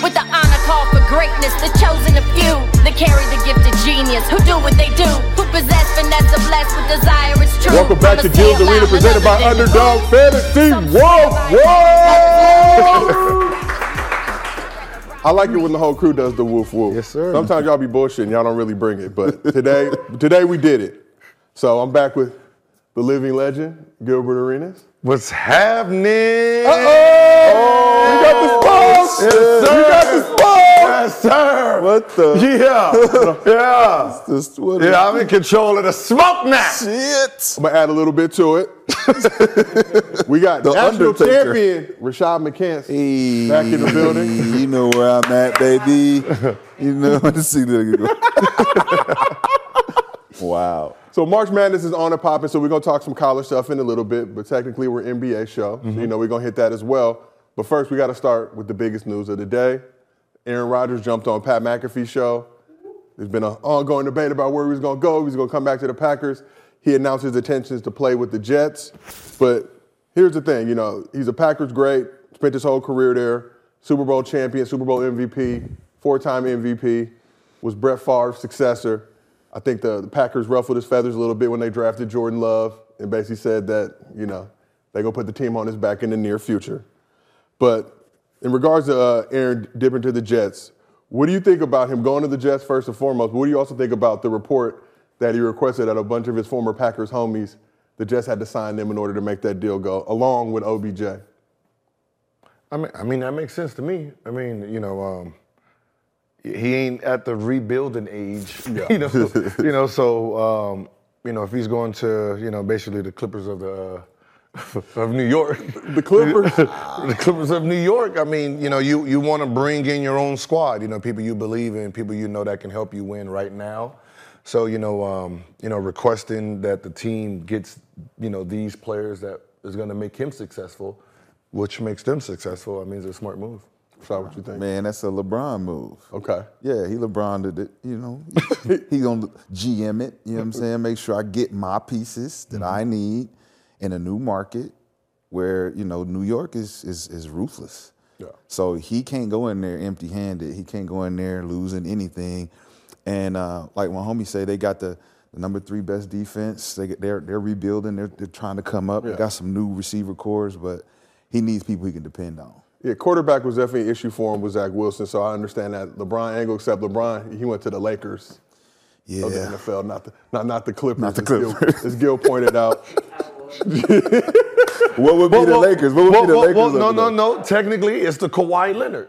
With the honor call for greatness, the chosen of few that carry the gift of genius, who do what they do, who possess finesse and blessed with desire. It's true. Welcome back to Gil's Arena, presented by Underdog Fantasy. Whoa, whoa! I like it when the whole crew does the woof woof. Yes, sir. Sometimes y'all be bullshitting, y'all don't really bring it, but today, today we did it. So I'm back with the living legend, Gilbert Arenas. What's happening? Oh, we got the spokes. Yes, sir. We got the spokes. Yes, sir. What the? Yeah. yeah. This, what Yeah, I'm in control of the smoke now. Shit. I'm gonna add a little bit to it. we got The national Undertaker. champion Rashad McCants Hey, back in the building. You know where I'm at, baby. You know what to see the. Wow. So March Madness is on and popping, so we're gonna talk some college stuff in a little bit, but technically we're NBA show, so you mm-hmm. know we're gonna hit that as well. But first, we got to start with the biggest news of the day. Aaron Rodgers jumped on Pat McAfee's show. There's been an ongoing debate about where he was gonna go. He was gonna come back to the Packers. He announced his intentions to play with the Jets. But here's the thing, you know, he's a Packers great, spent his whole career there, Super Bowl champion, Super Bowl MVP, four-time MVP, was Brett Favre's successor. I think the, the Packers ruffled his feathers a little bit when they drafted Jordan Love and basically said that, you know, they're going to put the team on his back in the near future. But in regards to uh, Aaron dipping to the Jets, what do you think about him going to the Jets first and foremost? But what do you also think about the report that he requested that a bunch of his former Packers homies, the Jets had to sign them in order to make that deal go, along with OBJ? I mean, I mean that makes sense to me. I mean, you know, um, he ain't at the rebuilding age. you know, you know. So, um, you know, if he's going to, you know, basically the Clippers of the uh, of New York, The Clippers? the Clippers of New York. I mean, you know, you you want to bring in your own squad. You know, people you believe in, people you know that can help you win right now. So, you know, um, you know, requesting that the team gets, you know, these players that is going to make him successful, which makes them successful. I mean, it's a smart move. So what you think? Man, that's a LeBron move. Okay. Yeah, he LeBron did it. You know, he gonna GM it. You know what I'm saying? Make sure I get my pieces that I need in a new market where you know New York is is is ruthless. Yeah. So he can't go in there empty-handed. He can't go in there losing anything. And uh, like my homie say, they got the, the number three best defense. They get, they're they're rebuilding. They're they're trying to come up. Yeah. They got some new receiver cores, but he needs people he can depend on. Yeah, quarterback was definitely an issue for him with Zach Wilson, so I understand that. LeBron angle, except LeBron, he went to the Lakers Yeah. of the NFL, not the not not the Clippers. Not the as Gil- Clippers. as Gil pointed out. What would be the Lakers? What would well, be the well, Lakers? well, no, looking no, no. Technically, it's the Kawhi Leonard.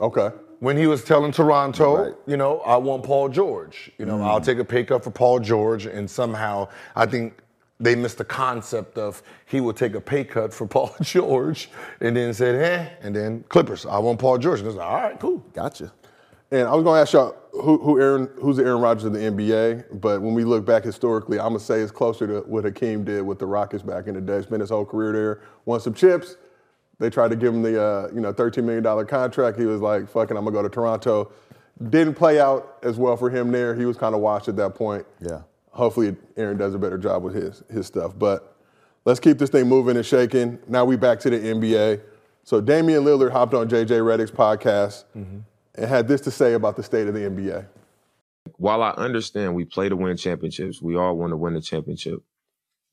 Okay. When he was telling Toronto, Right. you know, I want Paul George. You know, mm. I'll take a pay cut for Paul George, and somehow I think they missed the concept of he would take a pay cut for Paul George, and then said, "eh," and then Clippers, I want Paul George. And it's like, all right, cool. Gotcha. And I was going to ask y'all who, who Aaron, who's the Aaron Rodgers of the NBA. But when we look back historically, I'm gonna say it's closer to what Hakeem did with the Rockets back in the day. Spent his whole career there, won some chips. They tried to give him the uh, you know 13 million dollar contract. He was like, "Fucking, I'm gonna go to Toronto." Didn't play out as well for him there. He was kind of washed at that point. Yeah. Hopefully, Aaron does a better job with his his stuff. But let's keep this thing moving and shaking. Now we back to the NBA. So Damian Lillard hopped on JJ Redick's podcast mm-hmm. and had this to say about the state of the NBA. while I understand we play to win championships, we all want to win the championship.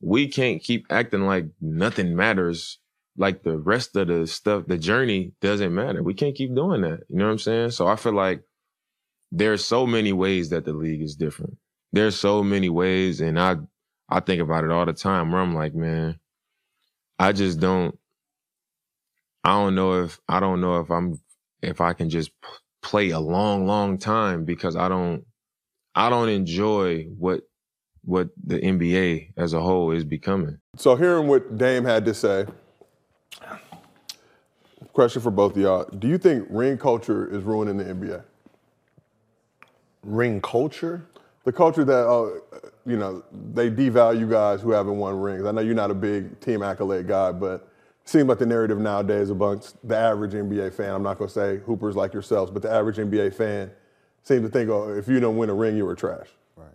We can't keep acting like nothing matters. Like the rest of the stuff, the journey doesn't matter. We can't keep doing that. You know what I'm saying? So I feel like there's so many ways that the league is different. There's so many ways, and I I think about it all the time. Where I'm like, man, I just don't. I don't know if I don't know if I'm if I can just p- play a long, long time because I don't I don't enjoy what what the NBA as a whole is becoming. So hearing what Dame had to say, question for both of y'all: Do you think ring culture is ruining the NBA? Ring culture. The culture that uh, you know they devalue guys who haven't won rings. I know you're not a big team accolade guy, but it seems like the narrative nowadays amongst the average NBA fan. I'm not going to say hoopers like yourselves, but the average NBA fan seems to think, oh, if you don't win a ring, you were trash. Right.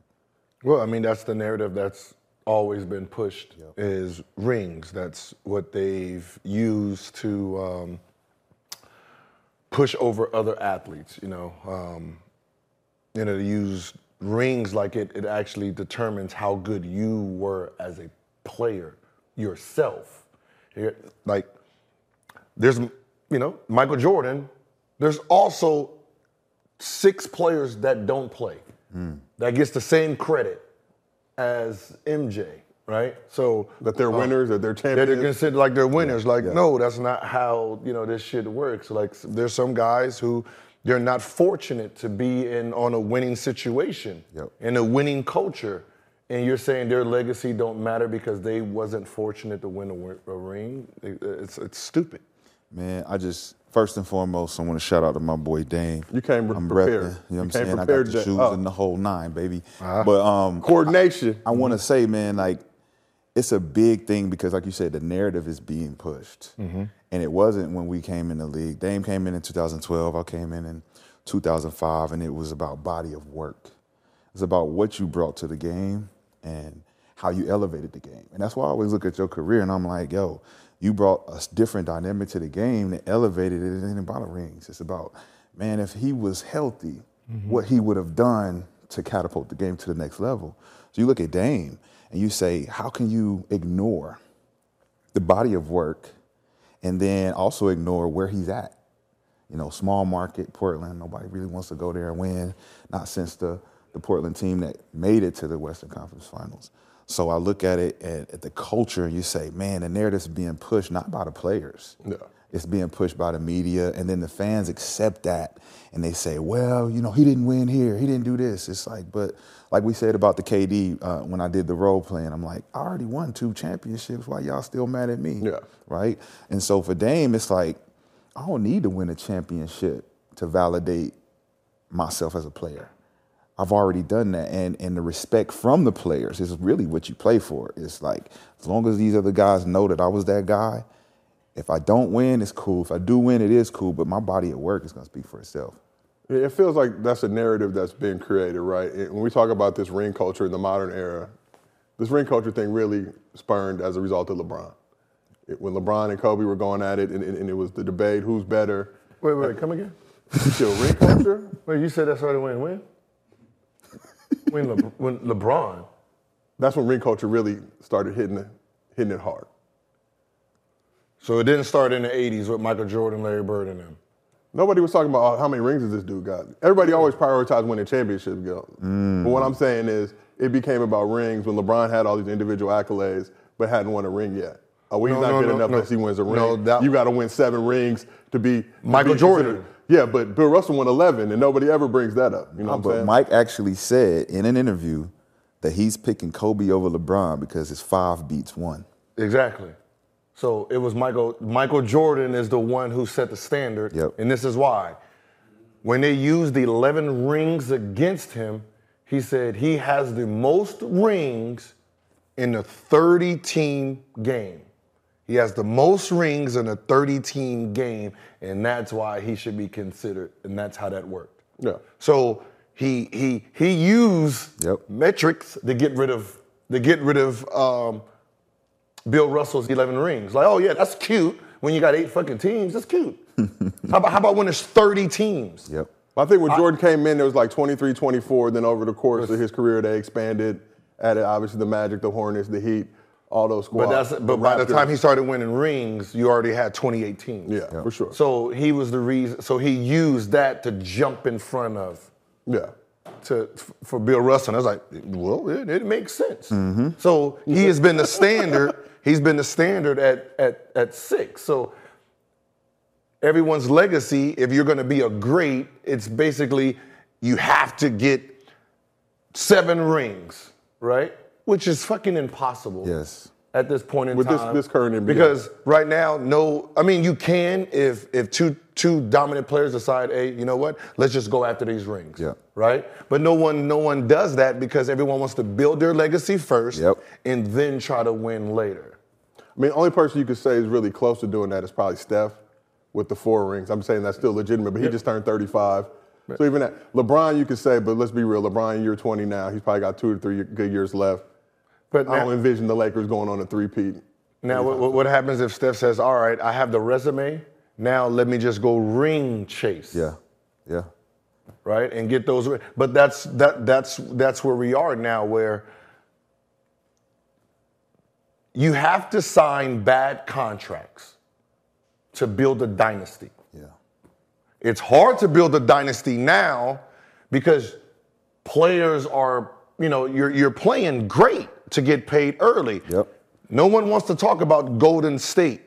Well, I mean, that's the narrative that's always been pushed is rings. That's what they've used to, um, push over other athletes. You know, um, you know, to use rings like it, it actually determines how good you were as a player yourself. You're- Like, there's, you know, Michael Jordan. There's also six players that don't play hmm. that gets the same credit as MJ, right? So That they're uh, winners, that they're that they're considered like they're winners. Like, no, that's not how you know this shit works. Like, there's some guys who they're not fortunate to be in on a winning situation, Yep. in a winning culture, and you're saying their legacy don't matter because they wasn't fortunate to win a, a ring. It's it's stupid. Man, I just first and foremost, I want to shout out to my boy Dame. You came I'm prepared. repping, You know You what I'm came saying? I got the shoes oh. and the whole nine, baby. But um, Coordination. I want to say, man, like it's a big thing because, like you said, the narrative is being pushed, and it wasn't when we came in the league. Dame came in in 2012. I came in in 2005, and it was about body of work. It's about what you brought to the game and how you elevated the game. And that's why I always look at your career and I'm like, yo, you brought a different dynamic to the game that elevated it. Ain't about rings. It's about, man, if he was healthy, mm-hmm. what he would have done to catapult the game to the next level. So you look at Dame and you say, how can you ignore the body of work and then also ignore where he's at? you know, small market Portland. Nobody really wants to go there and win. Not since the the Portland team that made it to the Western Conference Finals. So I look at it at, at the culture and you say, man, the narrative's being pushed not by the players. Yeah. It's being pushed by the media, and then the fans accept that, and they say, "Well, you know, he didn't win here. He didn't do this." It's like, but like we said about the KD uh, when I did the role playing, I'm like, I already won two championships. Why y'all still mad at me? Yeah. Right. And so for Dame, it's like, I don't need to win a championship to validate myself as a player. I've already done that, and and the respect from the players is really what you play for. It's like as long as these other guys know that I was that guy. If I don't win, it's cool. If I do win, it is cool. But my body at work is gonna speak for itself. It feels like that's a narrative that's being created, right? When we talk about this ring culture in the modern era, this ring culture thing really spurned as a result of LeBron. It- when LeBron and Kobe were going at it, and, and- and it was the debate who's better. Wait, wait, come again? Still, ring culture? Wait, you said that started when? When? when, Le- when LeBron. That's when ring culture really started hitting it, hitting it hard. So it didn't start in the '80s with Michael Jordan, Larry Bird, and them. Nobody was talking about oh, how many rings does this dude got. Everybody always prioritized winning championships. Go. Mm. But what I'm saying is, it became about rings when LeBron had all these individual accolades, but hadn't won a ring yet. Oh, well, he's No, not no, good no, enough no. unless he wins a ring. No, that- you got to win seven rings to be to Michael be Jordan. Yeah, but Bill Russell won 11, and nobody ever brings that up. You know what I'm but saying? Mike actually said in an interview that he's picking Kobe over LeBron because his five beats one. Exactly. So it was Michael. Michael Jordan is the one who set the standard, Yep. and this is why. When they used the 11 rings against him, he said he has the most rings in a 30 team game. He has the most rings in a 30 team game, and that's why he should be considered, and that's how that worked. Yeah. So he he he used Yep. metrics to get rid of to get rid of um, Bill Russell's 11 rings. Like, oh yeah, that's cute. When you got eight fucking teams, that's cute. how about how about when there's 30 teams? Yep. I think when Jordan came in, there was like 23, 24. Then over the course of his career, they expanded, added obviously the Magic, the Hornets, the Heat, all those But squads. that's but by the time he started winning rings, you already had 28 teams. yeah, for sure. So he was the reason. So he used that to jump in front of yeah, to for Bill Russell. And I was like, well, it, it makes sense. Mm-hmm. So he has been the standard. he's been the standard at at at six. So everyone's legacy, if you're going to be a great, it's basically you have to get seven rings, right? Which is fucking impossible. Yes. At this point in time. With this- this current NBA. because right now, no, I mean you can if if two two dominant players decide, hey, you know what, let's just go after these rings, Yeah. right? But no one no one does that because everyone wants to build their legacy first, Yep. and then try to win later. I mean, the only person you could say is really close to doing that is probably Steph with the four rings. I'm saying that's still legitimate, but he just turned 35. So even that, LeBron, you could say, but let's be real, LeBron, you're 20 now. He's probably got two to three good years left. But I don't envision the Lakers going on a three-peat. now what, what- what happens if Steph says, all right, I have the resume, Now let me just go ring chase. Yeah, yeah. right? And get those. But that's that that's that's where we are now, where you have to sign bad contracts to build a dynasty. Yeah. It's hard to build a dynasty now because players are, you know, you're you're playing great to get paid early. Yep. No one wants to talk about Golden State.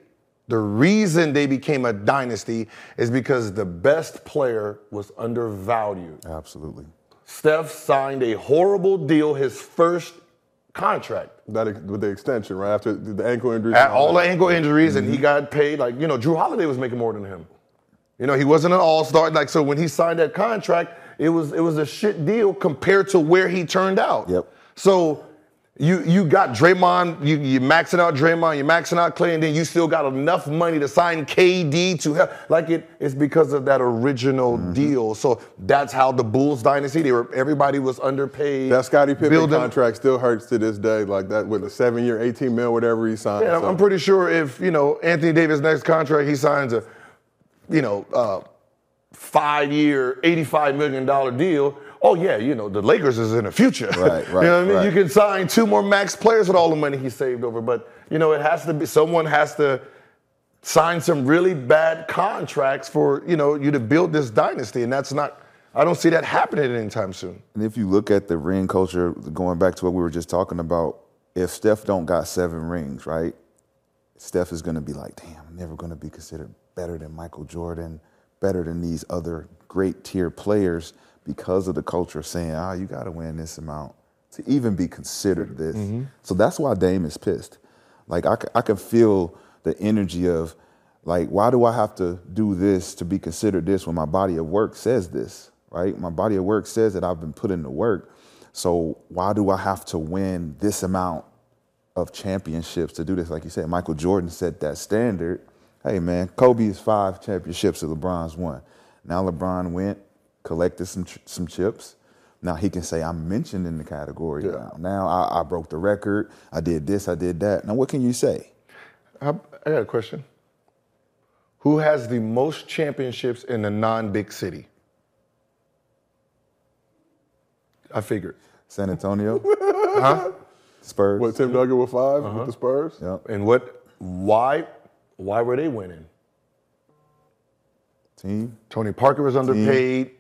The reason they became a dynasty is because the best player was undervalued. Absolutely. Steph signed a horrible deal his first contract. That with the extension, right after the ankle injury. Had all the ankle injuries, and he mm-hmm. got paid like you know. Jrue Holiday was making more than him. You know, he wasn't an all star. Like so, when he signed that contract, it was it was a shit deal compared to where he turned out. Yep. So you you got Draymond, you you maxing out Draymond, you're maxing out Klay, and then you still got enough money to sign KD to help. Like it, it's because of that original deal. So that's how the Bulls dynasty. They were everybody was underpaid. That Scottie Pippen Building- contract still hurts to this day, like that with a seven year, 18 mil, whatever he signed. Yeah, I'm- So- I'm pretty sure if you know Anthony Davis' next contract, he signs a, you know, uh, five-year, eighty-five million dollar deal. Oh yeah, you know the Lakers is in the future. Right, right. you know what I mean? right. You can sign two more max players with all the money he saved over, but you know it has to be someone has to sign some really bad contracts for you know you to build this dynasty, and that's not. I don't see that happening anytime soon. And if you look at the ring culture, going back to what we were just talking about, if Steph don't got seven rings, right? Steph is gonna be like, damn, I'm never gonna be considered better than Michael Jordan, better than these other great tier players because of the culture saying, ah, you gotta win this amount to even be considered this. So that's why Dame is pissed. Like I, I can feel the energy of like, why do I have to do this to be considered this when my body of work says this, right? My body of work says that I've been put in the work. So why do I have to win this amount of championships to do this? Like you said, Michael Jordan set that standard. Hey man, Kobe is five championships and LeBron's one. Now LeBron went, collected some some chips. Now he can say I'm mentioned in the category now. Now I, I broke the record. I did this. I did that. Now what can you say? I I got a question. Who has the most championships in a non-big city? I figured. San Antonio, huh? Spurs. What Tim Duncan with 5 Uh-huh. with the Spurs? Yep. And what? Why? Why were they winning? Team. Tony Parker was underpaid.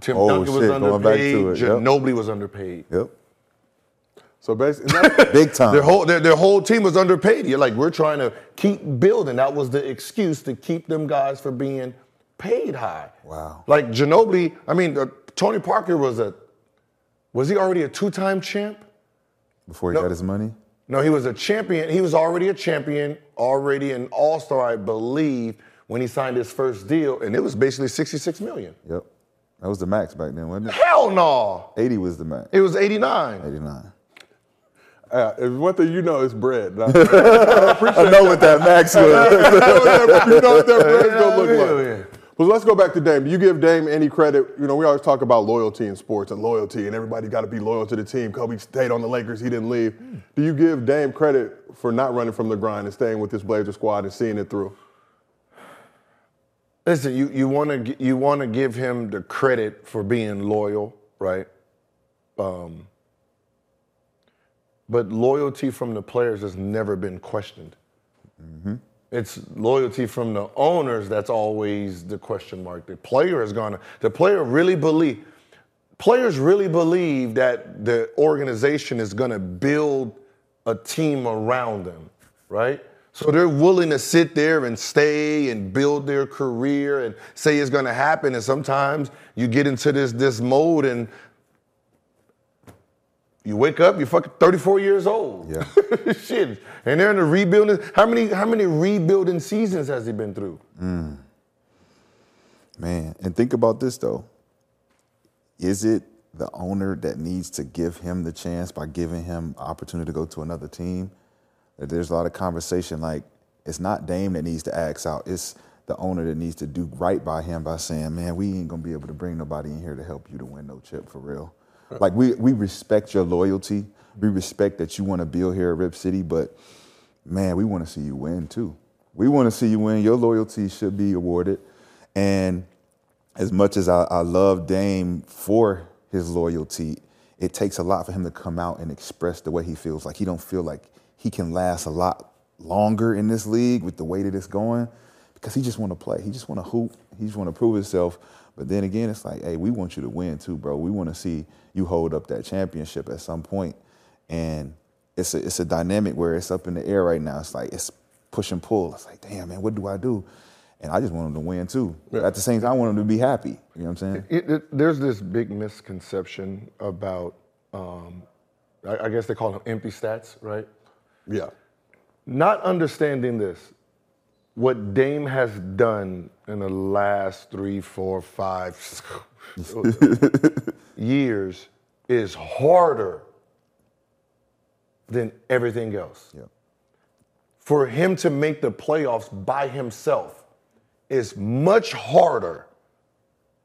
Tim Oh, Duncan was shit, going underpaid. it, yep. Nobody was underpaid. Yep. So basically, Big time. Their whole their, their whole team was underpaid. You're like, we're trying to keep building. That was the excuse to keep them guys for being paid high. Wow. Like Ginobili, I mean, uh, Tony Parker was a was he already a two-time champ? Before he No. got his money. No, he was a champion. He was already a champion, already an all-star, I believe, when he signed his first deal, and it was basically 66 million. Yep. That was the max back then, wasn't it? Hell no. 80 was the max. It was 89. 89. uh, if one thing you know is bread. Now, I know what that max was. you know what that bread's gonna look Yeah, like. yeah. Well, let's go back to Dame. Do you give Dame any credit? You know, we always talk about loyalty in sports and loyalty, and everybody got to be loyal to the team. Kobe stayed on the Lakers; he didn't leave. Do you give Dame credit for not running from the grind and staying with this Blazer squad and seeing it through? Listen, you, you want to you want to give him the credit for being loyal, right? Um, but loyalty from the players has never been questioned. It's loyalty from the owners that's always the question mark. The player is gonna. The player really believe. Players really believe that the organization is gonna build a team around them, right? So they're willing to sit there and stay and build their career and say it's gonna happen. And sometimes you get into this this mode and you wake up, you're fucking 34 years old. Yeah. Shit. And they're in the rebuilding. How many how many rebuilding seasons has he been through? Mm. Man, and think about this though. Is it the owner that needs to give him the chance by giving him opportunity to go to another team? There's a lot of conversation like it's not Dame that needs to axe out. It's the owner that needs to do right by him by saying, "Man, we ain't gonna be able to bring nobody in here to help you to win no chip for real." Like we we respect your loyalty. We respect that you want to build here at Rip City, but man, we want to see you win too. We want to see you win. Your loyalty should be awarded. And as much as I, I love Dame for his loyalty, it takes a lot for him to come out and express the way he feels. Like he don't feel like he can last a lot longer in this league with the way that it's going because he just want to play. He just want to hoop. He just want to prove himself. But then again, it's like, hey, we want you to win too, bro. We want to see you hold up that championship at some point. And it's a it's a dynamic where it's up in the air right now. It's like it's push and pull. It's like, damn man, what do I do? And I just want him to win too. At the same time, I want him to be happy. You know what I'm saying? It, it, there's this big misconception about, um, I, I guess they call them empty stats, right? Yeah. Not understanding this, what Dame has done in the last three, four, five years is harder than everything else. Yeah. For him to make the playoffs by himself is much harder.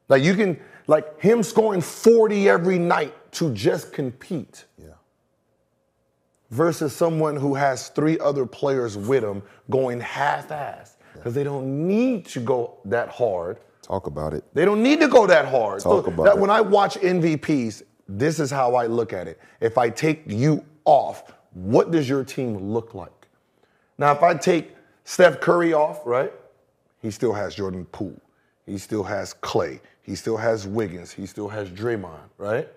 Like you can, like him scoring 40 every night to just compete Yeah. Versus someone who has three other players with him going half-ass because they don't need to go that hard. Talk about it. They don't need to go that hard. Talk so about that it. when I watch MVPs, this is how I look at it. If I take you off, what does your team look like? Now, if I take Steph Curry off, right? He still has Jordan Poole. He still has Klay. He still has Wiggins. He still has Draymond, right?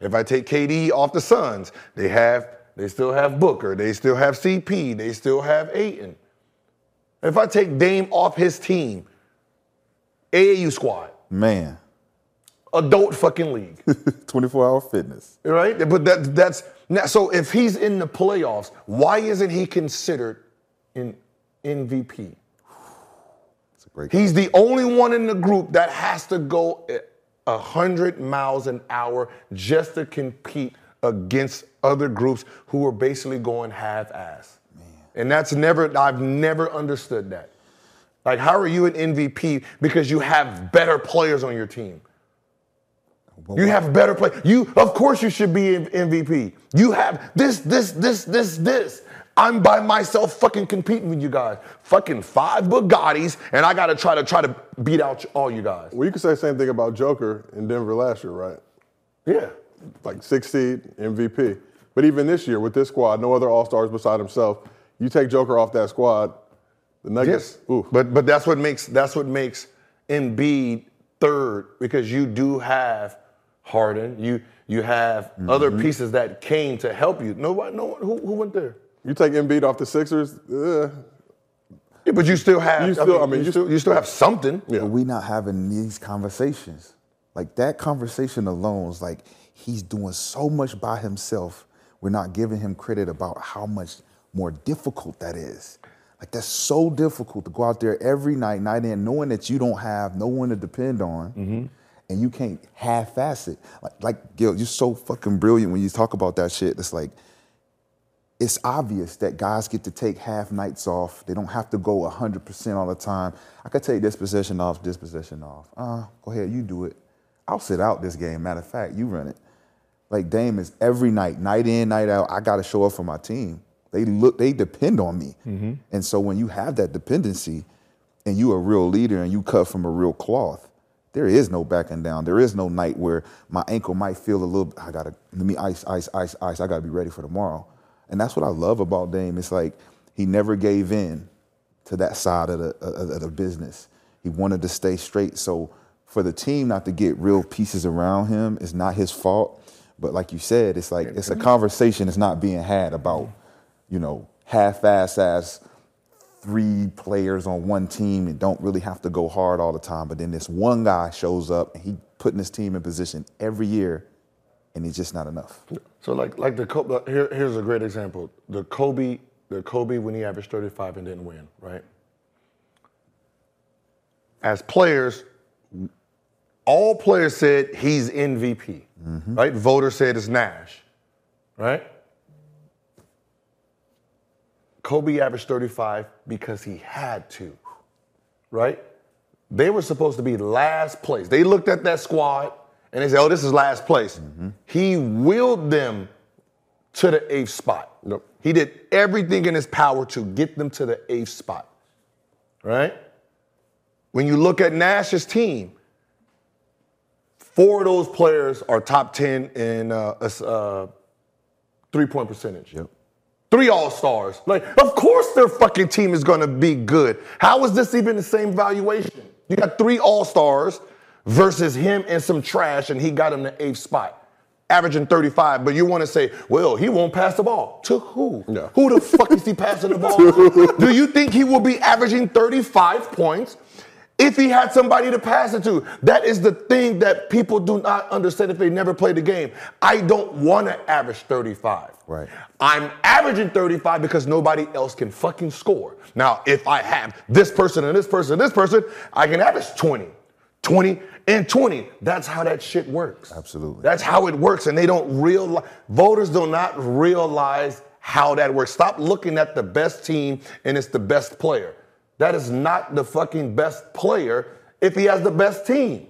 If I take KD off the Suns, they have they still have Booker. They still have CP. They still have Ayton. If I take Dame off his team, AAU squad, Man, adult fucking league, 24 hour fitness. right? But that that's now, so if he's in the playoffs, why isn't he considered in MVP? It's a great He's the only one in the group that has to go a hundred miles an hour just to compete against other groups who were basically going half-ass. And that's never I've never understood that. Like, how are you an MVP because you have better players on your team? You have better play. You, of course, you should be MVP. You have this, this, this, this, this. I'm by myself, fucking competing with you guys. Fucking five Bugattis, and I gotta try to try to beat out all you guys. Well, you could say the same thing about Joker in Denver last year, right? Yeah. Like six seed MVP. But even this year with this squad, no other All Stars beside himself. You take Joker off that squad, the Nuggets. Yes. Ooh. But but that's what makes that's what makes Embiid third because you do have Harden. You you have other pieces that came to help you. Nobody, no one who, who went there. You take Embiid off the Sixers. Uh, Yeah, but you still have. You still- I mean, you, you- still you still have something. Yeah. But we not having these conversations. Like that conversation alone is like he's doing so much by himself. We're not giving him credit about how much more difficult that is. Like that's so difficult to go out there every night, night in, knowing that you don't have no one to depend on, and you can't half-ass it. Like, like Gil, you're so fucking brilliant when you talk about that shit. It's like it's obvious that guys get to take half nights off. They don't have to go 100% all the time. I could take this possession off, this possession off. Uh, go ahead, you do it. I'll sit out this game. Matter of fact, you run it. Like Dame is every night, night in, night out. I got to show up for my team. They look, they depend on me. Mm-hmm. And so when you have that dependency, and you a real leader, and you cut from a real cloth, there is no backing down. There is no night where my ankle might feel a little. I gotta let me ice, ice, ice, ice. I gotta be ready for tomorrow. And that's what I love about Dame. It's like he never gave in to that side of the of of the business. He wanted to stay straight. So for the team not to get real pieces around him is not his fault. But like you said, it's like it's a conversation that's not being had about, you know, half-ass ass three players on one team and don't really have to go hard all the time. But then this one guy shows up and he putting his team in position every year, and he's just not enough. So like like the Kobe, here, here's a great example. The Kobe, the Kobe when he averaged 35 and didn't win, right? As players, all players said he's MVP, Mm-hmm. right? Voters said it's Nash, right? Kobe averaged 35 because he had to, right? They were supposed to be last place. They looked at that squad and they said, oh, this is last place. Mm-hmm. He willed them to the eighth spot. Nope. He did everything in his power to get them to the eighth spot. right? When you look at Nash's team, four of those players are top 10 in uh, uh, three point percentage. Yep. Three All Stars. Like, of course their fucking team is gonna be good. How is this even the same valuation? You got three All Stars versus him and some trash, and he got him the eighth spot, averaging 35. But you wanna say, well, he won't pass the ball. To who? Yeah. Who the fuck is he passing the ball to? Do you think he will be averaging 35 points? If he had somebody to pass it to, that is the thing that people do not understand if they never play the game. I don't want to average 35. Right. I'm averaging 35 because nobody else can fucking score. Now, if I have this person and this person and this person, I can average 20, 20, and 20. That's how that shit works. Absolutely. That's how it works. And they don't realize, voters do not realize how that works. Stop looking at the best team and it's the best player. That is not the fucking best player if he has the best team.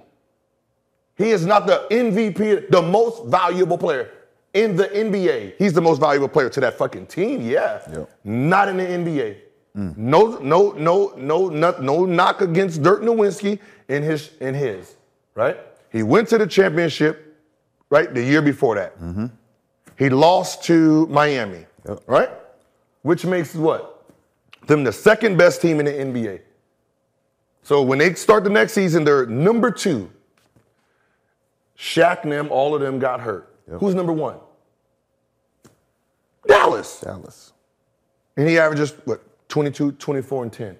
He is not the MVP, the most valuable player in the NBA. He's the most valuable player to that fucking team, yeah. Yep. Not in the NBA. No, no, no, no, no, no knock against Dirk Nowitzki in his in his, right? He went to the championship, right, the year before that. Mm-hmm. He lost to Miami, Yep. right? Which makes what? Them the second best team in the NBA. So when they start the next season, they're number two. Shaq and them, all of them got hurt. Who's number one? Dallas. Dallas. And he averages, what, 22, 24, and 10.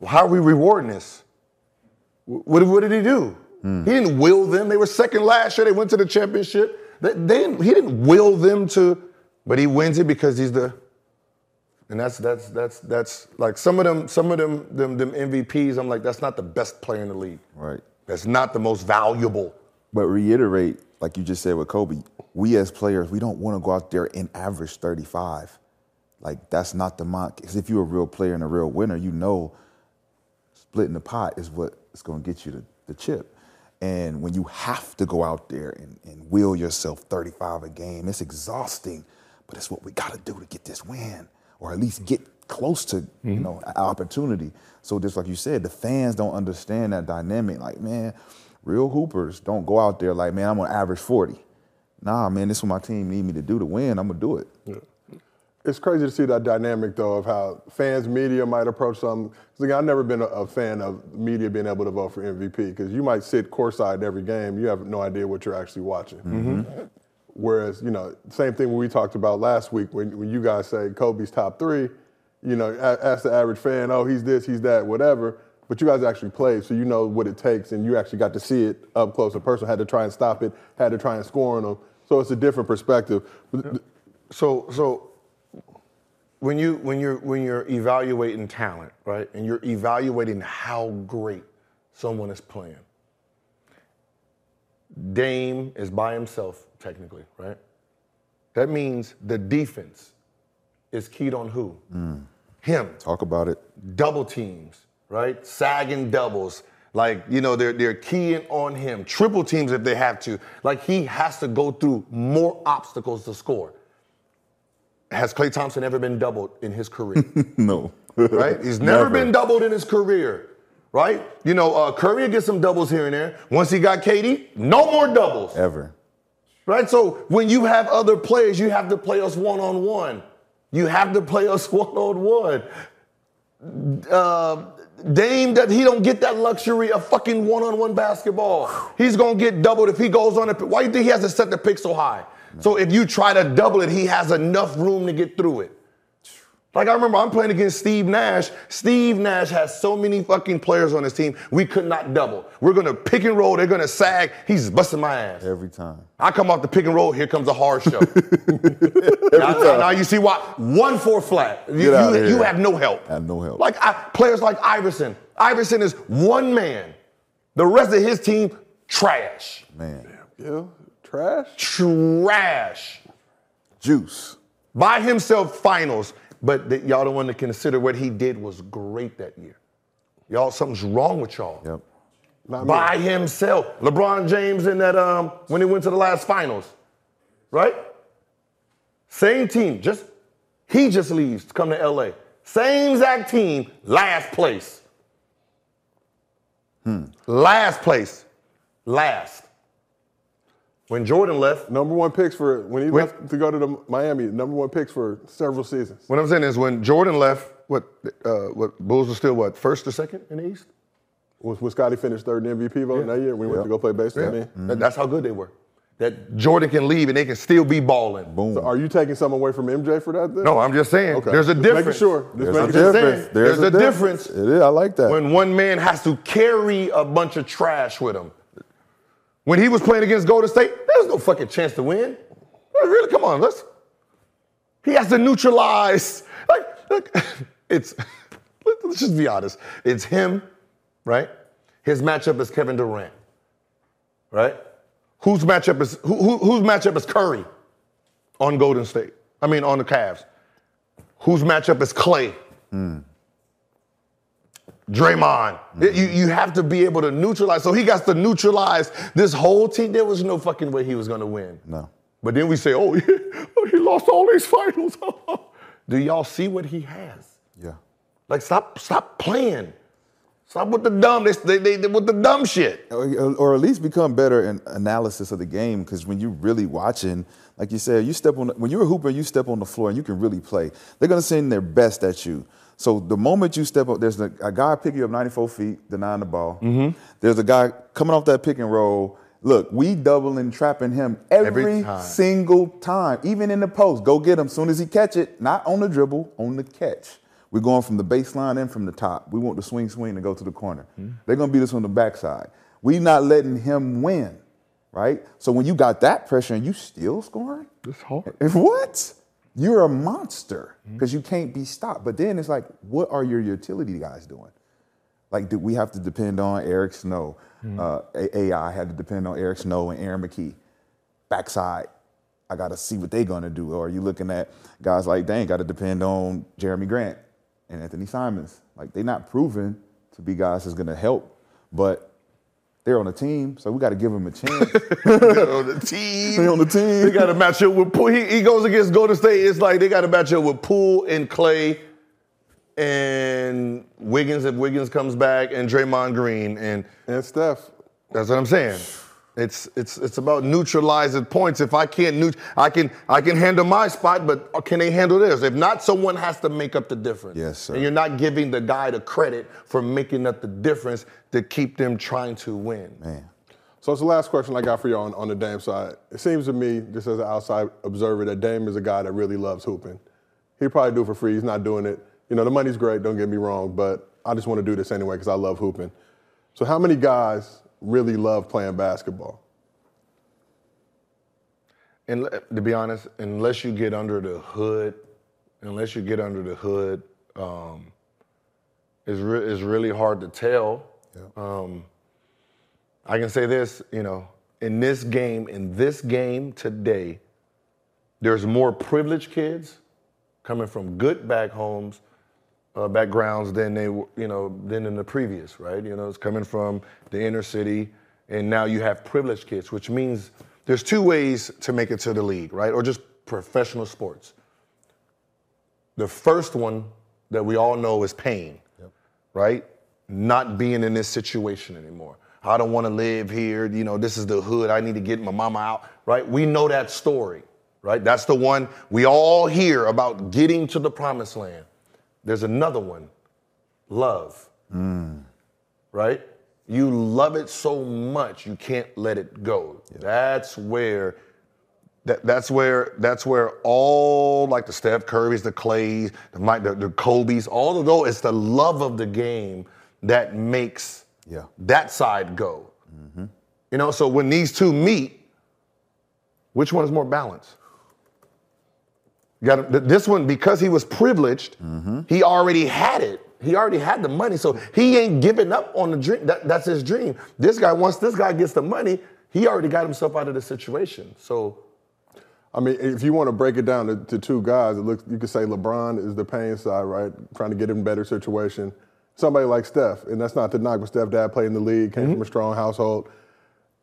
Well, how are we rewarding this? What, what did he do? Hmm. He didn't will them. They were second last year. They went to the championship. They, they didn't, he didn't will them to, but he wins it because he's the, and that's that's that's that's like some of them some of them them them MVPs. I'm like that's not the best player in the league. Right. That's not the most valuable. But reiterate, like you just said with Kobe, we as players, we don't want to go out there and average 35. Like that's not the mock. Because if you're a real player and a real winner, you know splitting the pot is what is going to get you the, the chip. And when you have to go out there and, and will yourself 35 a game, it's exhausting. But it's what we got to do to get this win, or at least get close to you mm-hmm. know opportunity. So just like you said, the fans don't understand that dynamic. Like man, real hoopers don't go out there like man, I'm gonna average 40. Nah, man, this is what my team need me to do to win. I'm gonna do it. It's crazy to see that dynamic though of how fans, media might approach something. 'Cause, again, I've never been a, a fan of media being able to vote for MVP because you might sit courtside every game, you have no idea what you're actually watching. Mm-hmm. Mm-hmm. Whereas, you know, same thing we talked about last week when, when you guys say Kobe's top three, you know, ask the average fan, oh, he's this, he's that, whatever. But you guys actually played, so you know what it takes, and you actually got to see it up close. A person had to try and stop it, had to try and score on them. So it's a different perspective. So so when you when you're when you're evaluating talent, right, and you're evaluating how great someone is playing. Dame is by himself, technically, right? That means the defense is keyed on who? Hmm. Him. Talk about it. double teams, right? Sagging doubles. Like, you know, they're they're keying on him. Triple teams if they have to. Like he has to go through more obstacles to score. Has Klay Thompson ever been doubled in his career? No. right? He's never, been doubled in his career. Right? You know, uh, Curry get some doubles here and there. Once he got KD, no more doubles. Ever. Right? So when you have other players, you have to play us one on one. You have to play us one on one. Uh, Dame that he don't get that luxury of fucking one on one basketball. He's gonna get doubled if he goes on it. Why do you think he has to set the pick so high? So if you try to double it, he has enough room to get through it. Like I remember I'm playing against Steve Nash. Steve Nash has so many fucking players on his team, we could not double. We're gonna pick and roll, they're gonna sag. He's busting my ass. Every time. I come off the pick and roll, here comes a hard show. now, now- now you see why? One four flat. You, Get outta you- you here. have no help. Have no help. Like I, players like Iverson. Iverson is one man. The rest of his team, trash. Man. Yeah, trash. Trash. Juice. By himself, finals. But th- y'all don't want to consider what he did was great that year. Y'all, something's wrong with y'all. Yep. Not me. by himself. LeBron James in that um when he went to the last finals, right? Same team, just he just leaves to come to LA. same exact team, last place. Last place. Last. When Jordan left, Number one picks for when he When- left to go to the Miami. Number one picks for several seasons. what I'm saying is when Jordan left, what uh, what Bulls were still what first or second in the East? Was, was Scottie finished third in MVP vote that year? when We went to go play baseball. I mean, That- That's how good they were. That Jordan can leave and they can still be balling. Boom. so are you taking some away from MJ for that? Then? No, I'm just saying. Okay. There's a Just making difference. sure. Just There's making a I'm just difference. saying, There's, there's a difference. It is. I like that. when one man has to carry a bunch of trash with him. When he was playing against Golden State, there was no fucking chance to win. Really, come on, let's. He has to neutralize. Like, look, it's. Let's just be honest. It's him, right? His matchup is Kevin Durant, right? Whose matchup is who, who, whose matchup is Curry on Golden State? I mean, on the Cavs. Whose matchup is Klay? Hmm. Draymond. You, you have to be able to neutralize. So he got to neutralize this whole team. There was no fucking way he was going to win. No. But then we say, oh, he, oh, he lost all these finals. Do y'all see what he has? yeah. Like, stop, stop playing. Stop with the dumb. They, they, they, with the dumb shit. or, or at least become better in analysis of the game because when you're really watching, like you said, you step on when you're a hooper, you step on the floor and you can really play. They're gonna send their best at you. So the moment you step up, there's a, a guy picking you up 94 feet, denying the ball. Mm-hmm. There's a guy coming off that pick and roll. Look, we doubling, trapping him every, Every time. single time, even in the post. Go get him as soon as he catch it, not on the dribble, on the catch. We're going from the baseline and from the top. We want the swing, swing to go to the corner. They're gonna beat us on the backside. We not letting him win, right? So when you got that pressure and you still scoring, It's hard. if what? You're a monster because you can't be stopped. But then it's like, what are your utility guys doing? Like, do we have to depend on Eric Snow? Uh, A- AI had to depend on Eric Snow and Aaron McKie. Backside, I got to see what they're gonna do. Or are you looking at guys like, dang, got to depend on Jerami Grant and Anthony Simons? Like, they're not proven to be guys that's gonna help, but they're on the team, so we got to give them a chance. on the team. They're on the team. They got to match up with Poole. He, he goes against Golden State. It's like they got to match up with Poole and Klay and Wiggins if Wiggins comes back and Draymond Green. And And Steph. that's what I'm saying. It's it's it's about neutralizing points. If I can't neut- I can I can handle my spot, but uh, can they handle theirs? If not, someone has to make up the difference. Yes, sir. And you're not giving the guy the credit for making up the difference to keep them trying to win. Man. So it's the last question I got for you on, on the Dame side. It seems to me, just as an outside observer, that Dame is a guy that really loves hooping. He'd probably do it for free. He's not doing it. You know, the money's great, don't get me wrong, but I just want to do this anyway because I love hooping. So how many guys really love playing basketball? And to be honest, unless you get under the hood, unless you get under the hood, um, it's, re- it's really hard to tell. Um, I can say this, you know, in this game, in this game today, there's more privileged kids coming from good back homes, uh, backgrounds than they, you know, than in the previous, right? You know, it's coming from the inner city, and now you have privileged kids, which means there's two ways to make it to the league, right? Or just professional sports. The first one that we all know is pain, right? Not being in this situation anymore. I don't want to live here. You know, this is the hood. I need to get my mama out, right? We know that story, right? That's the one we all hear about getting to the promised land. There's another one love, right? You love it so much you can't let it go. That's where that, that's where that's where all like the Steph Currys, the Klays, the Mike, the, the Kobe's, all of those. It's the love of the game that makes Yeah. that side go. Mm-hmm. You know, so when these two meet, which one is more balanced? Got this one because he was privileged. Mm-hmm. He already had it. He already had the money, so he ain't giving up on the dream. That, that's his dream. This guy, once this guy gets the money, he already got himself out of the situation. So I mean, if you want to break it down to, to two guys, it looks you could say LeBron is the pain side, right? Trying to get him a better situation. Somebody like Steph, and that's not to knock, but Steph dad played in the league, came from mm-hmm. a strong household.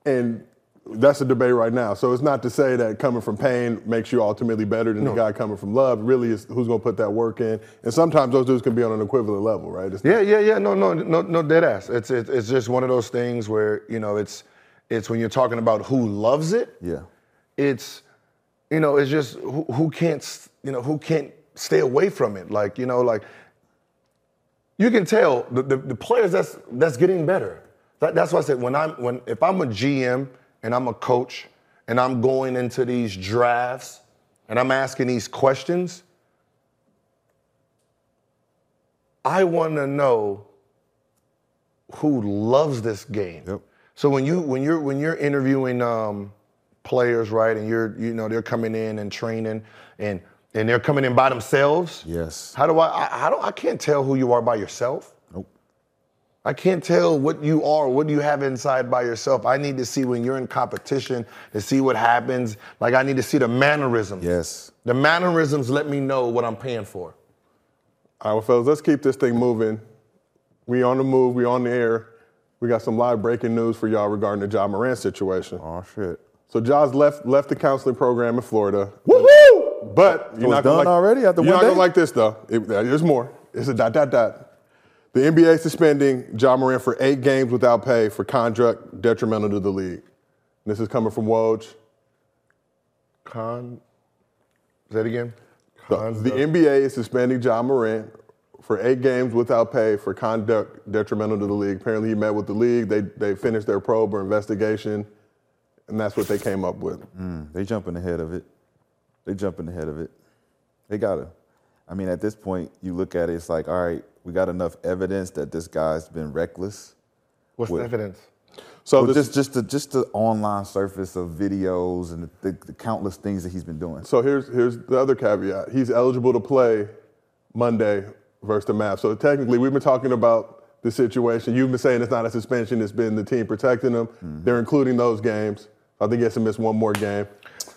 And that's a debate right now. So it's not to say that coming from pain makes you ultimately better than the guy coming from love. Really, is who's going to put that work in. And sometimes those dudes can be on an equivalent level, right? It's Yeah, yeah, yeah. No, no, no, no. Dead ass. It's it's it's just one of those things where you know it's it's when you're talking about who loves it. Yeah. It's you know it's just who, who can't you know who can't stay away from it. Like you know like you can tell the, the, the players that's that's getting better. That, that's why I said when I'm when if I'm a GM and I'm a coach and I'm going into these drafts and I'm asking these questions, I want to know who loves this game. Yep. So when you when you're when you're interviewing um, players, right, and you're you know they're coming in and training and and they're coming in by themselves. Yes. How do I? I, I don't. I can't tell who you are by yourself. Nope. I can't tell what you are, what do you have inside by yourself. I need to see when you're in competition to see what happens. Like I need to see the mannerisms. Yes. The mannerisms let me know what I'm paying for. All right, well, fellas, let's keep this thing moving. We on the move. We on the air. We got some live breaking news for y'all regarding the Ja Morant situation. Oh shit. So Ja's left left the counseling program in Florida. Woohoo! But you're not gonna done like, already after you're one not gonna like this though. It- uh, there's more. It's a dot dot dot. The NBA suspending Ja Morant for eight games without pay for conduct detrimental to the league. This is coming from Woj. Con. Say that again. The, the uh, NBA is suspending Ja Morant for eight games without pay for conduct detrimental to the league. Apparently, he met with the league. They they finished their probe or investigation, and that's what they came up with. Hmm, they jumping ahead of it. They jumping ahead of it. They gotta. I mean, at this point, you look at it, it's like, all right, we got enough evidence that this guy's been reckless. What's the What? evidence? So Well, this, just just the just the online surface of videos and the, the countless things that he's been doing. so here's here's the other caveat. He's eligible to play Monday versus the Mavs. So technically, we've been talking about the situation. You've been saying it's not a suspension. It's been the team protecting him. Mm-hmm. They're including those games. I think he has to miss one more game.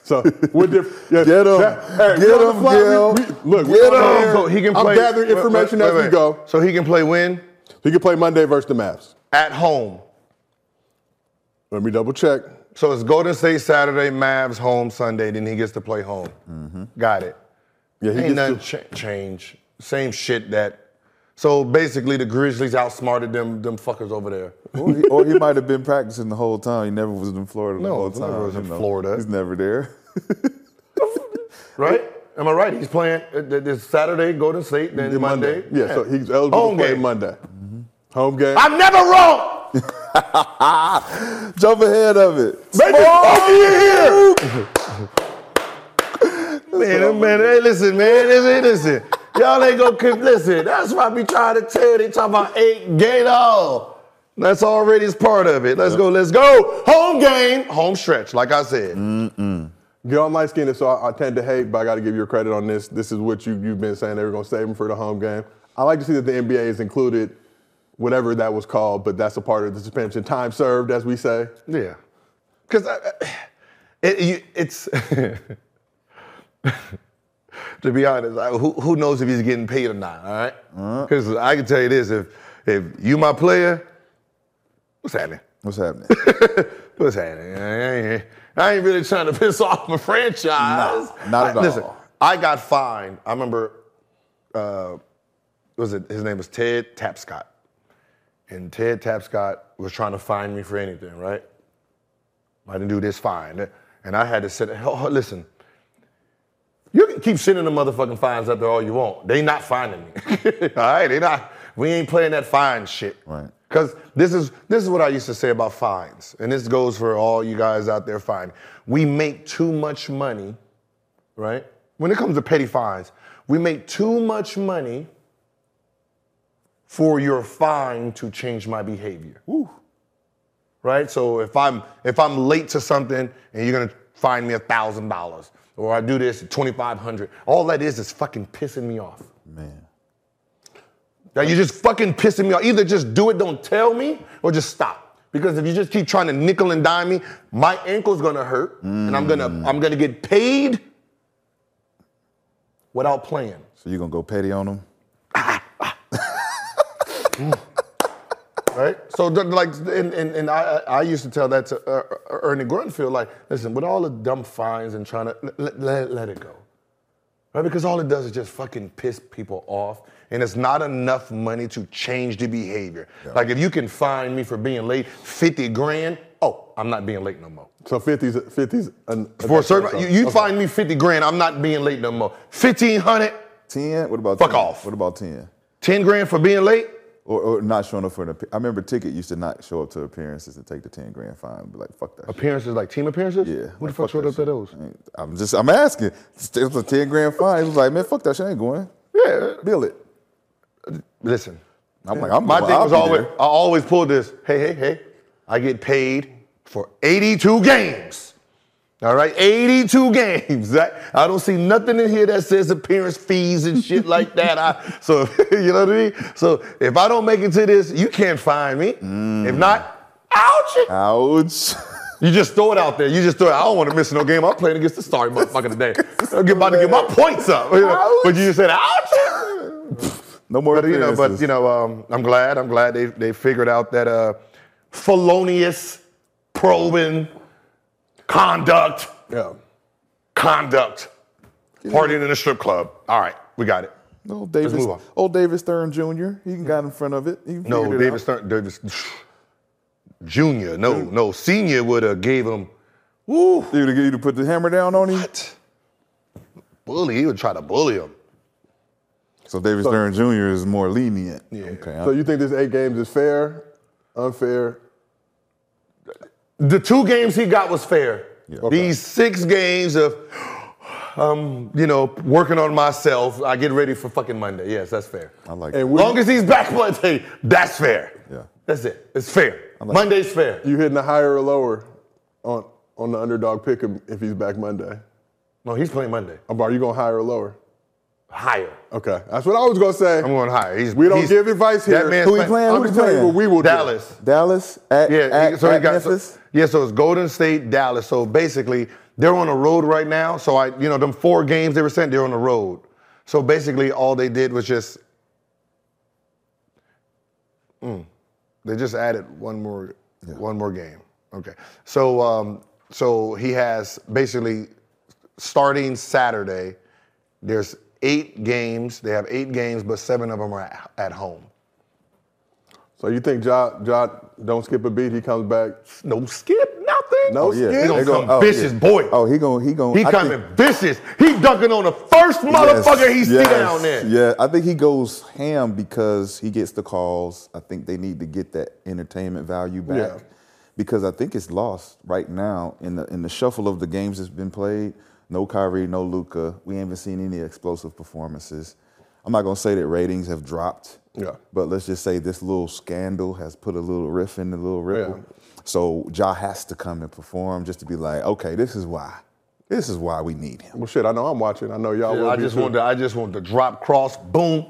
So we're different. Get 'em. that- hey, Get we on the 'em. We- Gil. we- Look, Get 'em. So he can play. I'm gathering wait, information wait, as we go. So he can play when He can play Monday versus the Mavs. at home. Let me double check. So it's Golden State Saturday, Mavs home Sunday. Then he gets to play home. Mm-hmm. Got it. Yeah, he Ain't gets nothing to, cha- change. Same shit that. So basically, the Grizzlies outsmarted them them fuckers over there. or, he, or he might have been practicing the whole time. He never was in Florida the No, whole he time. never was you in know. Florida. He's never there. Right? Am I right? He's playing uh, th- this Saturday, Golden State, then Monday. Yeah, so he's eligible Home to play game. Monday. Home game. I'm never wrong. Jump ahead of it. Oh, you here. man, man, hey, listen, man, listen, listen. Y'all ain't gonna keep, listen, that's why I be trying to tell. They talking about eight gate all. That's already is part of it. Let's go, let's go. Home game, home stretch, like I said. Gil, I'm light skinned, so I, I tend to hate, but I got to give you your credit on this. This is what you, you've been saying they were going to save him for the home game. I like to see that the NBA has included whatever that was called, but that's a part of the suspension. Time served, as we say. Yeah. Because it, it's, to be honest, I- who, who knows if he's getting paid or not, all right? Because I can tell you this if, if you my player, what's happening? What's happening? What's happening? I ain't, I ain't really trying to piss off my franchise. Nah, not at I- Listen. I got fined. I remember, uh, was it his name was Ted Tapscott, and Ted Tapscott was trying to fine me for anything, right? I didn't do this fine, and I had to sit. "Hell, hell, Listen, you can keep sending the motherfucking fines out there all you want. They not finding me. all right, they not. We ain't playing that fine shit. Right. Because this is this is what I used to say about fines, and this goes for all you guys out there. Fine, we make too much money, right? When it comes to petty fines, we make too much money for your fine to change my behavior. Right? So if I'm if I'm late to something and you're gonna fine me a thousand dollars, or I do this twenty five hundred, all that is is fucking pissing me off. Man. That you're just fucking pissing me off. Either just do it, don't tell me, or just stop. Because if you just keep trying to nickel and dime me, my ankle's gonna hurt, and I'm gonna mm. I'm gonna get paid without playing. So you're gonna go petty on him? Right? So like, and, and, and I, I used to tell that to uh, uh, Ernie Grunfeld, like, listen, with all the dumb fines and trying to let, let, let it go, right? Because all it does is just fucking piss people off, and it's not enough money to change the behavior. Like, if you can fine me for being late, fifty grand, oh, I'm not being late no more. So 50's 50's an, For a certain, you, you fine me fifty grand, I'm not being late no more. Fifteen hundred, 10? What about Fuck 10? off. What about 10? ten grand for being late. Or, or not showing up for an appearance. I remember Ticket used to not show up to appearances to take the 10 grand fine. Be like, fuck that. shit. Appearances like team appearances. Yeah. Who the like, fuck showed up to those? I'm just, I'm asking. It was a 10 grand fine. He was like, man, fuck that shit. I ain't going. Yeah. Bill it. Listen, I'm like, I'm My thing was always, there. I always pulled this. Hey, hey, hey, I get paid for 82 games. All right, 82 games. That, I don't see nothing in here that says appearance fees and shit like that. I, so you know what I mean. So if I don't make it to this, you can't find me. Mm. If not, ouch! Ouch. You just throw it out there. You just throw it. I don't want to miss no game. I'm playing against the starry motherfucker today. I'm about to get my points up. You know? But you just said, ouch! No more But you know, but you know, um, I'm glad. I'm glad they they figured out that uh, felonious, probing, conduct, Yeah. conduct, partying in a strip club. All right, we got it. Old Davis, old David Stern Jr. He got in front of it. He No, it Davis. Stern, Davis Junior. No, no, Senior would have gave him. Woo, You you to put the hammer down on him. what? Bully. He would try to bully him. So David Stern Jr. is more lenient. Yeah. Okay. So you think this eight games is fair, unfair? The two games he got was fair. Yeah. These six games of, um, you know, working on myself. I get ready for fucking Monday. Yes, that's fair. I like And that. long as he's back Monday, that's fair. Yeah. That's it. It's fair. like Monday's fair. You hitting a higher or lower on on the underdog pick him if he's back Monday? No, he's playing Monday. Are you going higher or lower? Higher. Okay, that's what I was gonna say. I'm going higher. He's, we don't he's- give advice here. That man's Who he playing? I'm Who he just telling you playing? what we will do. Dallas. Dallas at, Yeah, at, he- so at got so- Memphis. yeah. So it's Golden State, Dallas. So basically, they're on the road right now. So I, you know, them four games they were sent, they're on the road. So basically, all they did was just, Mm. they just added one more, one more game. Okay. So, um, so he has basically starting Saturday. There's eight games. They have eight games, but seven of them are at, at home. So you think ja don't skip a beat? He comes back. No skip, nothing. No Oh, yeah. skip. He gonna come oh, vicious, yeah. boy. Oh, he going he going He coming vicious. He dunking on the first motherfucker he see down there. Yeah, I think he goes ham because he gets the calls. I think they need to get that entertainment value back Yeah. because I think it's lost right now in the in the shuffle of the games that's been played. No Kyrie, no Luka. We haven't seen any explosive performances. I'm not gonna say that ratings have dropped. Yeah. But let's just say this little scandal has put a little riff in the little ripple. Yeah. So Ja has to come and perform just to be like, okay, this is why. This is why we need him. Well, shit, I know I'm watching. I know y'all will I be just too. want to. I just want to drop cross. Boom.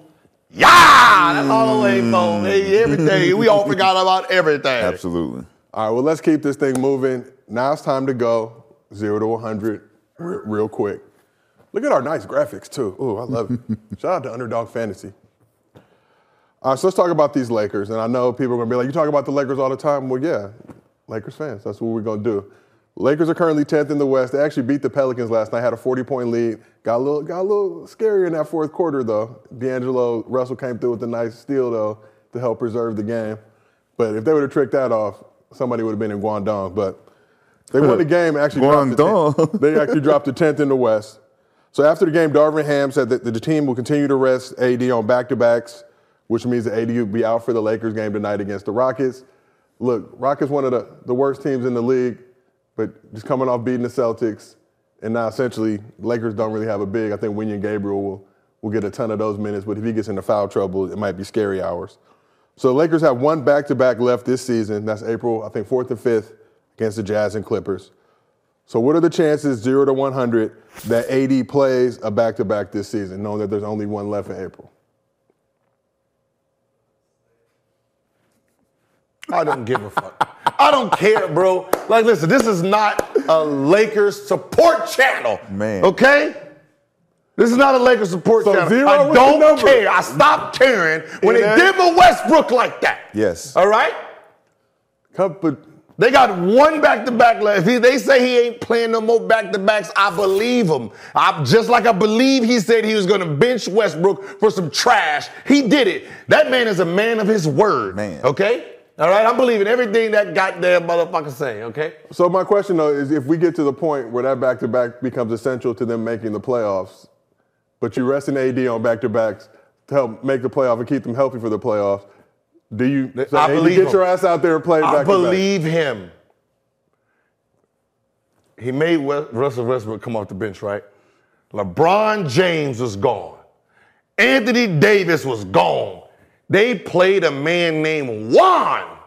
Yeah, that's all the way, phone. Mm. Hey, everything. We all forgot about everything. Absolutely. All right, well, let's keep this thing moving. Now it's time to go zero to 100 r- real quick. Look at our nice graphics, too. Ooh, I love it. Shout out to Underdog Fantasy. All right, so let's talk about these Lakers. And I know people are going to be like, you talk about the Lakers all the time. Well, yeah, Lakers fans. That's what we're going to do. Lakers are currently 10th in the West. They actually beat the Pelicans last night, had a 40 point lead. Got a little, got a little scary in that fourth quarter, though. D'Angelo Russell came through with a nice steal, though, to help preserve the game. But if they would have tricked that off, somebody would have been in Guangdong. But they won the game. Actually, dropped. 10th. they actually dropped to 10th in the West. So after the game, Darvin Ham said that the team will continue to rest AD on back-to-backs, which means that AD will be out for the Lakers game tonight against the Rockets. Look, Rockets one of the, the worst teams in the league, but just coming off beating the Celtics, and now essentially Lakers don't really have a big. I think Wenyen Gabriel will will get a ton of those minutes, but if he gets into foul trouble, it might be scary hours. So the Lakers have one back-to-back left this season. That's April, I think, fourth and fifth against the Jazz and Clippers. So what are the chances, zero to 100, that AD plays a back-to-back this season, knowing that there's only one left in April? I don't give a fuck. I don't care, bro. Like, listen, this is not a Lakers support channel. Man. Okay? This is not a Lakers support So channel. zero I don't care. I stopped caring when It they did with Westbrook like that. Yes. All right? Come, but They got one back to back left. If he, they say he ain't playing no more back to backs, I believe him. I, just like I believe he said he was going to bench Westbrook for some trash. He did it. That man is a man of his word. Man. Okay? All right? I'm believing everything that goddamn motherfucker say, okay? so my question though is, if we get to the point where that back to back becomes essential to them making the playoffs, but you resting AD on back to backs to help make the playoff and keep them healthy for the playoffs, do you say, I "Hey, believe get him. your ass out there and play back I believe him. He made Russell Westbrook come off the bench, right? LeBron James was gone. Anthony Davis was gone. They played a man named Juan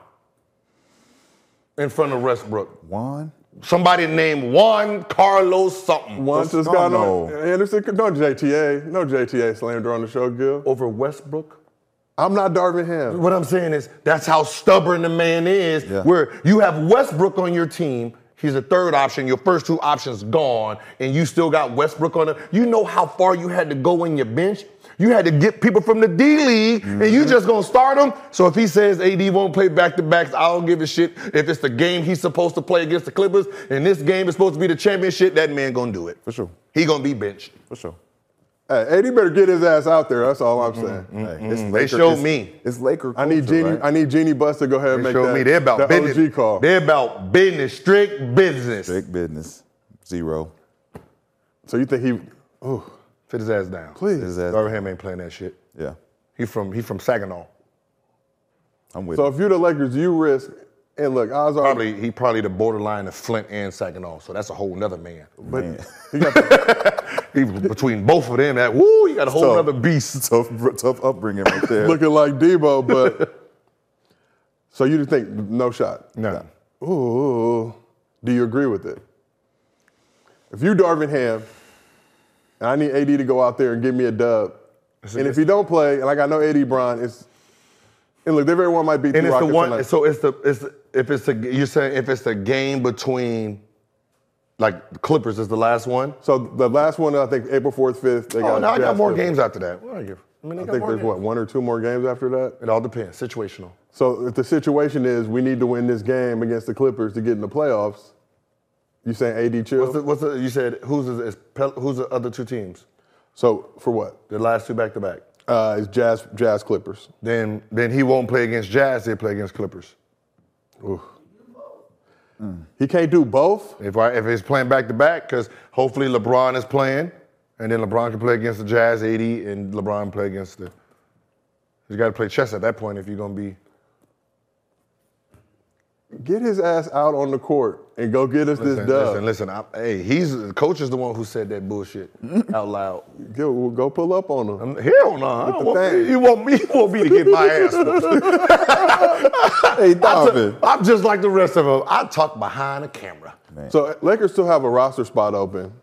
in front of Westbrook. Juan? Somebody named Juan Carlos something. Once this Oh, guy no. no Anderson, no JTA, no JTA slander on the show, Gil. over Westbrook. I'm not Darvin Ham. What I'm saying is that's how stubborn the man is. Yeah. Where you have Westbrook on your team, he's a third option. Your first two options gone, and you still got Westbrook on it. You know how far you had to go in your bench. You had to get people from the D League, and you Mm-hmm. just gonna start them. So if he says AD won't play back to backs, I don't give a shit. If it's the game he's supposed to play against the Clippers, and this game is supposed to be the championship, that man gonna do it. For sure. He gonna be benched. For sure. Hey, AD better get his ass out there. That's all I'm mm-hmm, saying. Mm-hmm, hey, mm-hmm. it's They showed it's- me. It's Laker. I need culture, Jeanie. right? I need Jeanie Buss to go ahead and They make showed that, me they're about that business. OG call. They're about business, strict business. Big business. Zero. So you think he? Ooh, Fit his ass down. please. His ass- Darvin Ham ain't playing that shit. Yeah. He from he from Saginaw. I'm with So you. if you're the Lakers, you risk. And look, odds are Probably he probably the borderline of Flint and Saginaw. So that's a whole nother man. but Man. he got the, He, between both of them, that woo, you got a whole Tough. other beast. tough, tough upbringing right there. looking like Debo, but so you just think no shot? No. Ooh, do you agree with it? If you Darvin Ham, and I need AD to go out there and give me a dub, and if he don't play, and like I know AD Bron, it's and look, well might beat And the it's the Rockets one. tonight. So it's the it's the- if it's the you're saying if it's the game between like the Clippers is the last one. So the last one, I think April 4th, 5th, they got. Oh, now I got more Clippers. games after that. What are you? I mean, I think more there's what one or two more games after that. It all depends. Situational. So if the situation is we need to win this game against the Clippers to get in the playoffs, you saying AD chill? What's the, what's the, you said? Who's the, is who's the other two teams? so for what? The last two back to back. Uh, it's Jazz Jazz Clippers. Then then he won't play against Jazz. He'll play against Clippers. He can't do both. If I, if he's playing back to back, because hopefully LeBron is playing, and then LeBron can play against the Jazz 80, and LeBron play against the. You got to play chess at that point if you're gonna be. Get his ass out on the court and go get us Listen, this dub. listen, listen. I, hey, he's the coach is the one who said that bullshit out loud. Go, go pull up on him. Hell no, I don't the want thing. you want me, you want me to get my ass whooped. hey, I Donovan. t- I'm just like the rest of them. I talk behind the camera. So Lakers still have a roster spot open,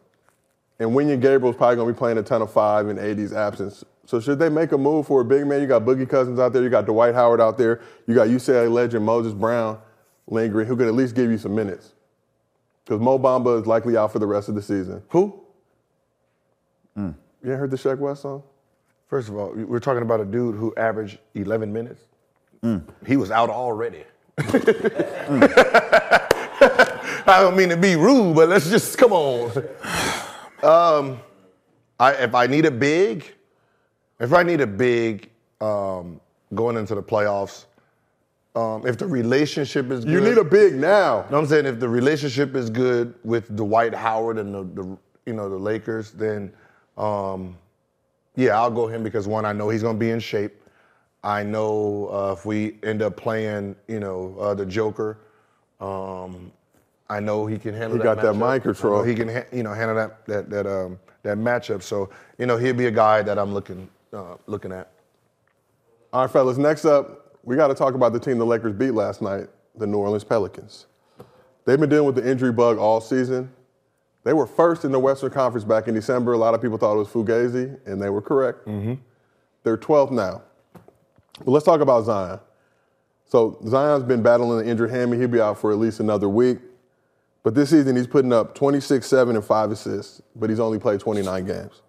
and Wenyen Gabriel's probably gonna be playing a ton of five in AD's absence. So should they make a move for a big man? You got Boogie Cousins out there, you got Dwight Howard out there, you got UCLA legend Moses Brown lingering, who could at least give you some minutes. Because Mo Bamba is likely out for the rest of the season. Who? You ain't heard the Sheck Wes song? First of all, we're talking about a dude who averaged 11 minutes. He was out already. I don't mean to be rude, but let's just come on. Um, I, if I need a big, if I need a big um, going into the playoffs, um, if the relationship is good, You need a big now. know what I'm saying? If the relationship is good with Dwight Howard and the, the you know the Lakers, then um, yeah, I'll go him because one, I know he's gonna be in shape. I know uh, if we end up playing, you know, uh, the Joker, um, I know he can handle. He that got that mind control. He can, ha- you know, handle that that that um, that matchup. So you know, he'll be a guy that I'm looking uh, looking at. All right, fellas, next up, we got to talk about the team the Lakers beat last night, the New Orleans Pelicans. They've been dealing with the injury bug all season. They were first in the Western Conference back in December. A lot of people thought it was Fugazi, and they were correct. Mm-hmm. They're 12th now. But let's talk about Zion. So Zion's been battling an injured hammy. He'll be out for at least another week. But this season, he's putting up 26, 7, and 5 assists, but he's only played 29 games.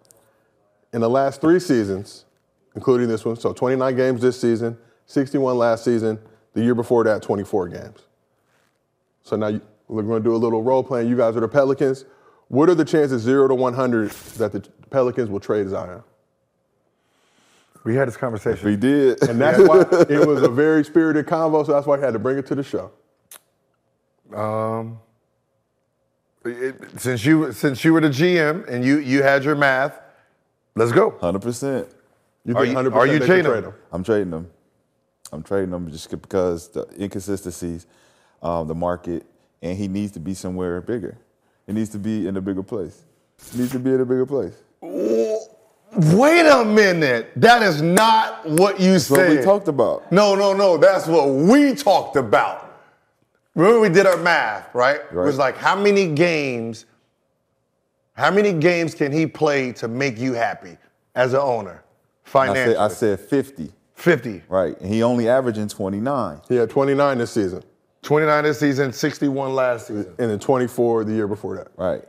In the last three seasons, including this one, so 29 games this season, 61 last season, the year before that, 24 games. So now you, we're going to do a little role playing. You guys are the Pelicans. What are the chances, zero to 100, that the Pelicans will trade Zion? We had this conversation. We did. And that's why it was a very spirited convo, so that's why I had to bring it to the show. Um, it- since you since you were the GM and you you had your math, let's go. Hundred percent. You Are think you- 100% are you they can trading trade him? him? I'm trading them. I'm trading them just because the inconsistencies, um, the market, and he needs to be somewhere bigger. He needs to be in a bigger place. He needs to be in a bigger place. Wait a minute. That is not what you That's what said. we talked about. No, no, no. That's what we talked about. Remember we did our math, right? It was like how many games, how many games can he play to make you happy as an owner? I Financially. said, I said 50, 50. right? And he only averaging 29. He had 29 this season, 29 this season, 61 last season. and then 24 the year before that. Right.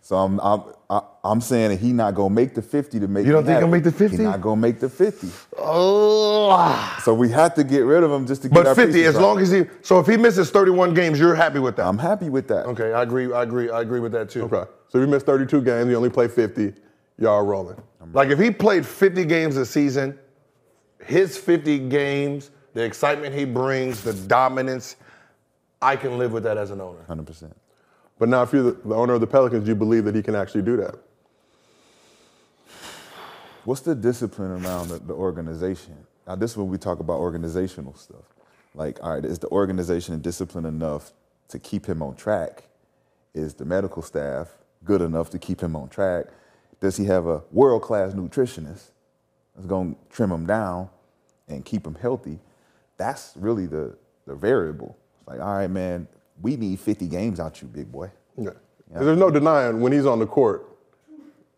So I'm I'm I- I'm saying that he not gonna make the 50 to make. You don't think he'll make the 50? He not gonna make the 50. Oh. So we have to get rid of him just to get But our 50, pieces as long as he, so if he misses 31 games, you're happy with that? I'm happy with that. okay, I agree, I agree, I agree with that too. Okay. So if he missed 32 games, you only play 50, y'all rolling. Like if he played 50 games a season, his 50 games, the excitement he brings, the dominance, I can live with that as an owner. 100. percent But now, if you're the, the owner of the Pelicans, do you believe that he can actually do that? What's the discipline around the, the organization? Now, this is when we talk about organizational stuff. Like, all right, is the organization disciplined enough to keep him on track? Is the medical staff good enough to keep him on track? Does he have a world class nutritionist that's going to trim them down and keep them healthy? That's really the, the variable. It's like, all right, man, we need 50 games out you, big boy. Yeah. There's no denying when he's on the court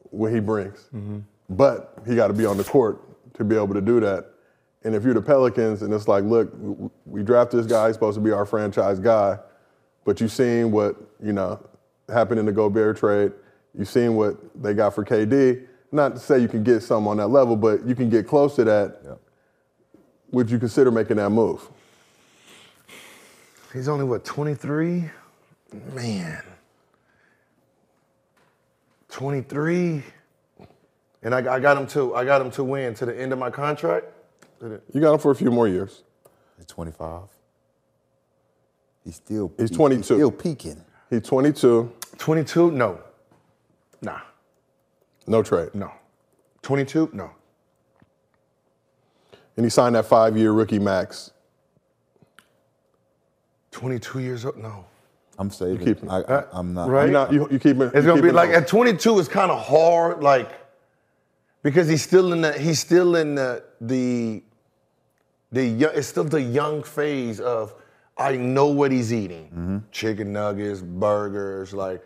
what he brings. Mm-hmm. But he got to be on the court to be able to do that. And if you're the Pelicans and it's like, look, we drafted this guy, he's supposed to be our franchise guy, but you've seen what, you know, happened in the Gobert trade. You've seen what they got for KD. Not to say you can get some on that level, but you can get close to that. Yeah. Would you consider making that move? He's only what, 23? Man. 23. And I, I got him to I got him to win to the end of my contract. You got him for a few more years. He's 25. He's still He's peak- 22. still peaking. He's 22, 22? No. Nah. No trade. No. 22? No. And he signed that five-year rookie max. 22 years old? No. I'm saving. keep him. I, I, I'm not. Right? You not you, you keep it. It's gonna be like at 22. It's kind of hard, like because he's still in the he's still in the the the young, it's still the young phase of I know what he's eating: mm-hmm. chicken nuggets, burgers, like y- y-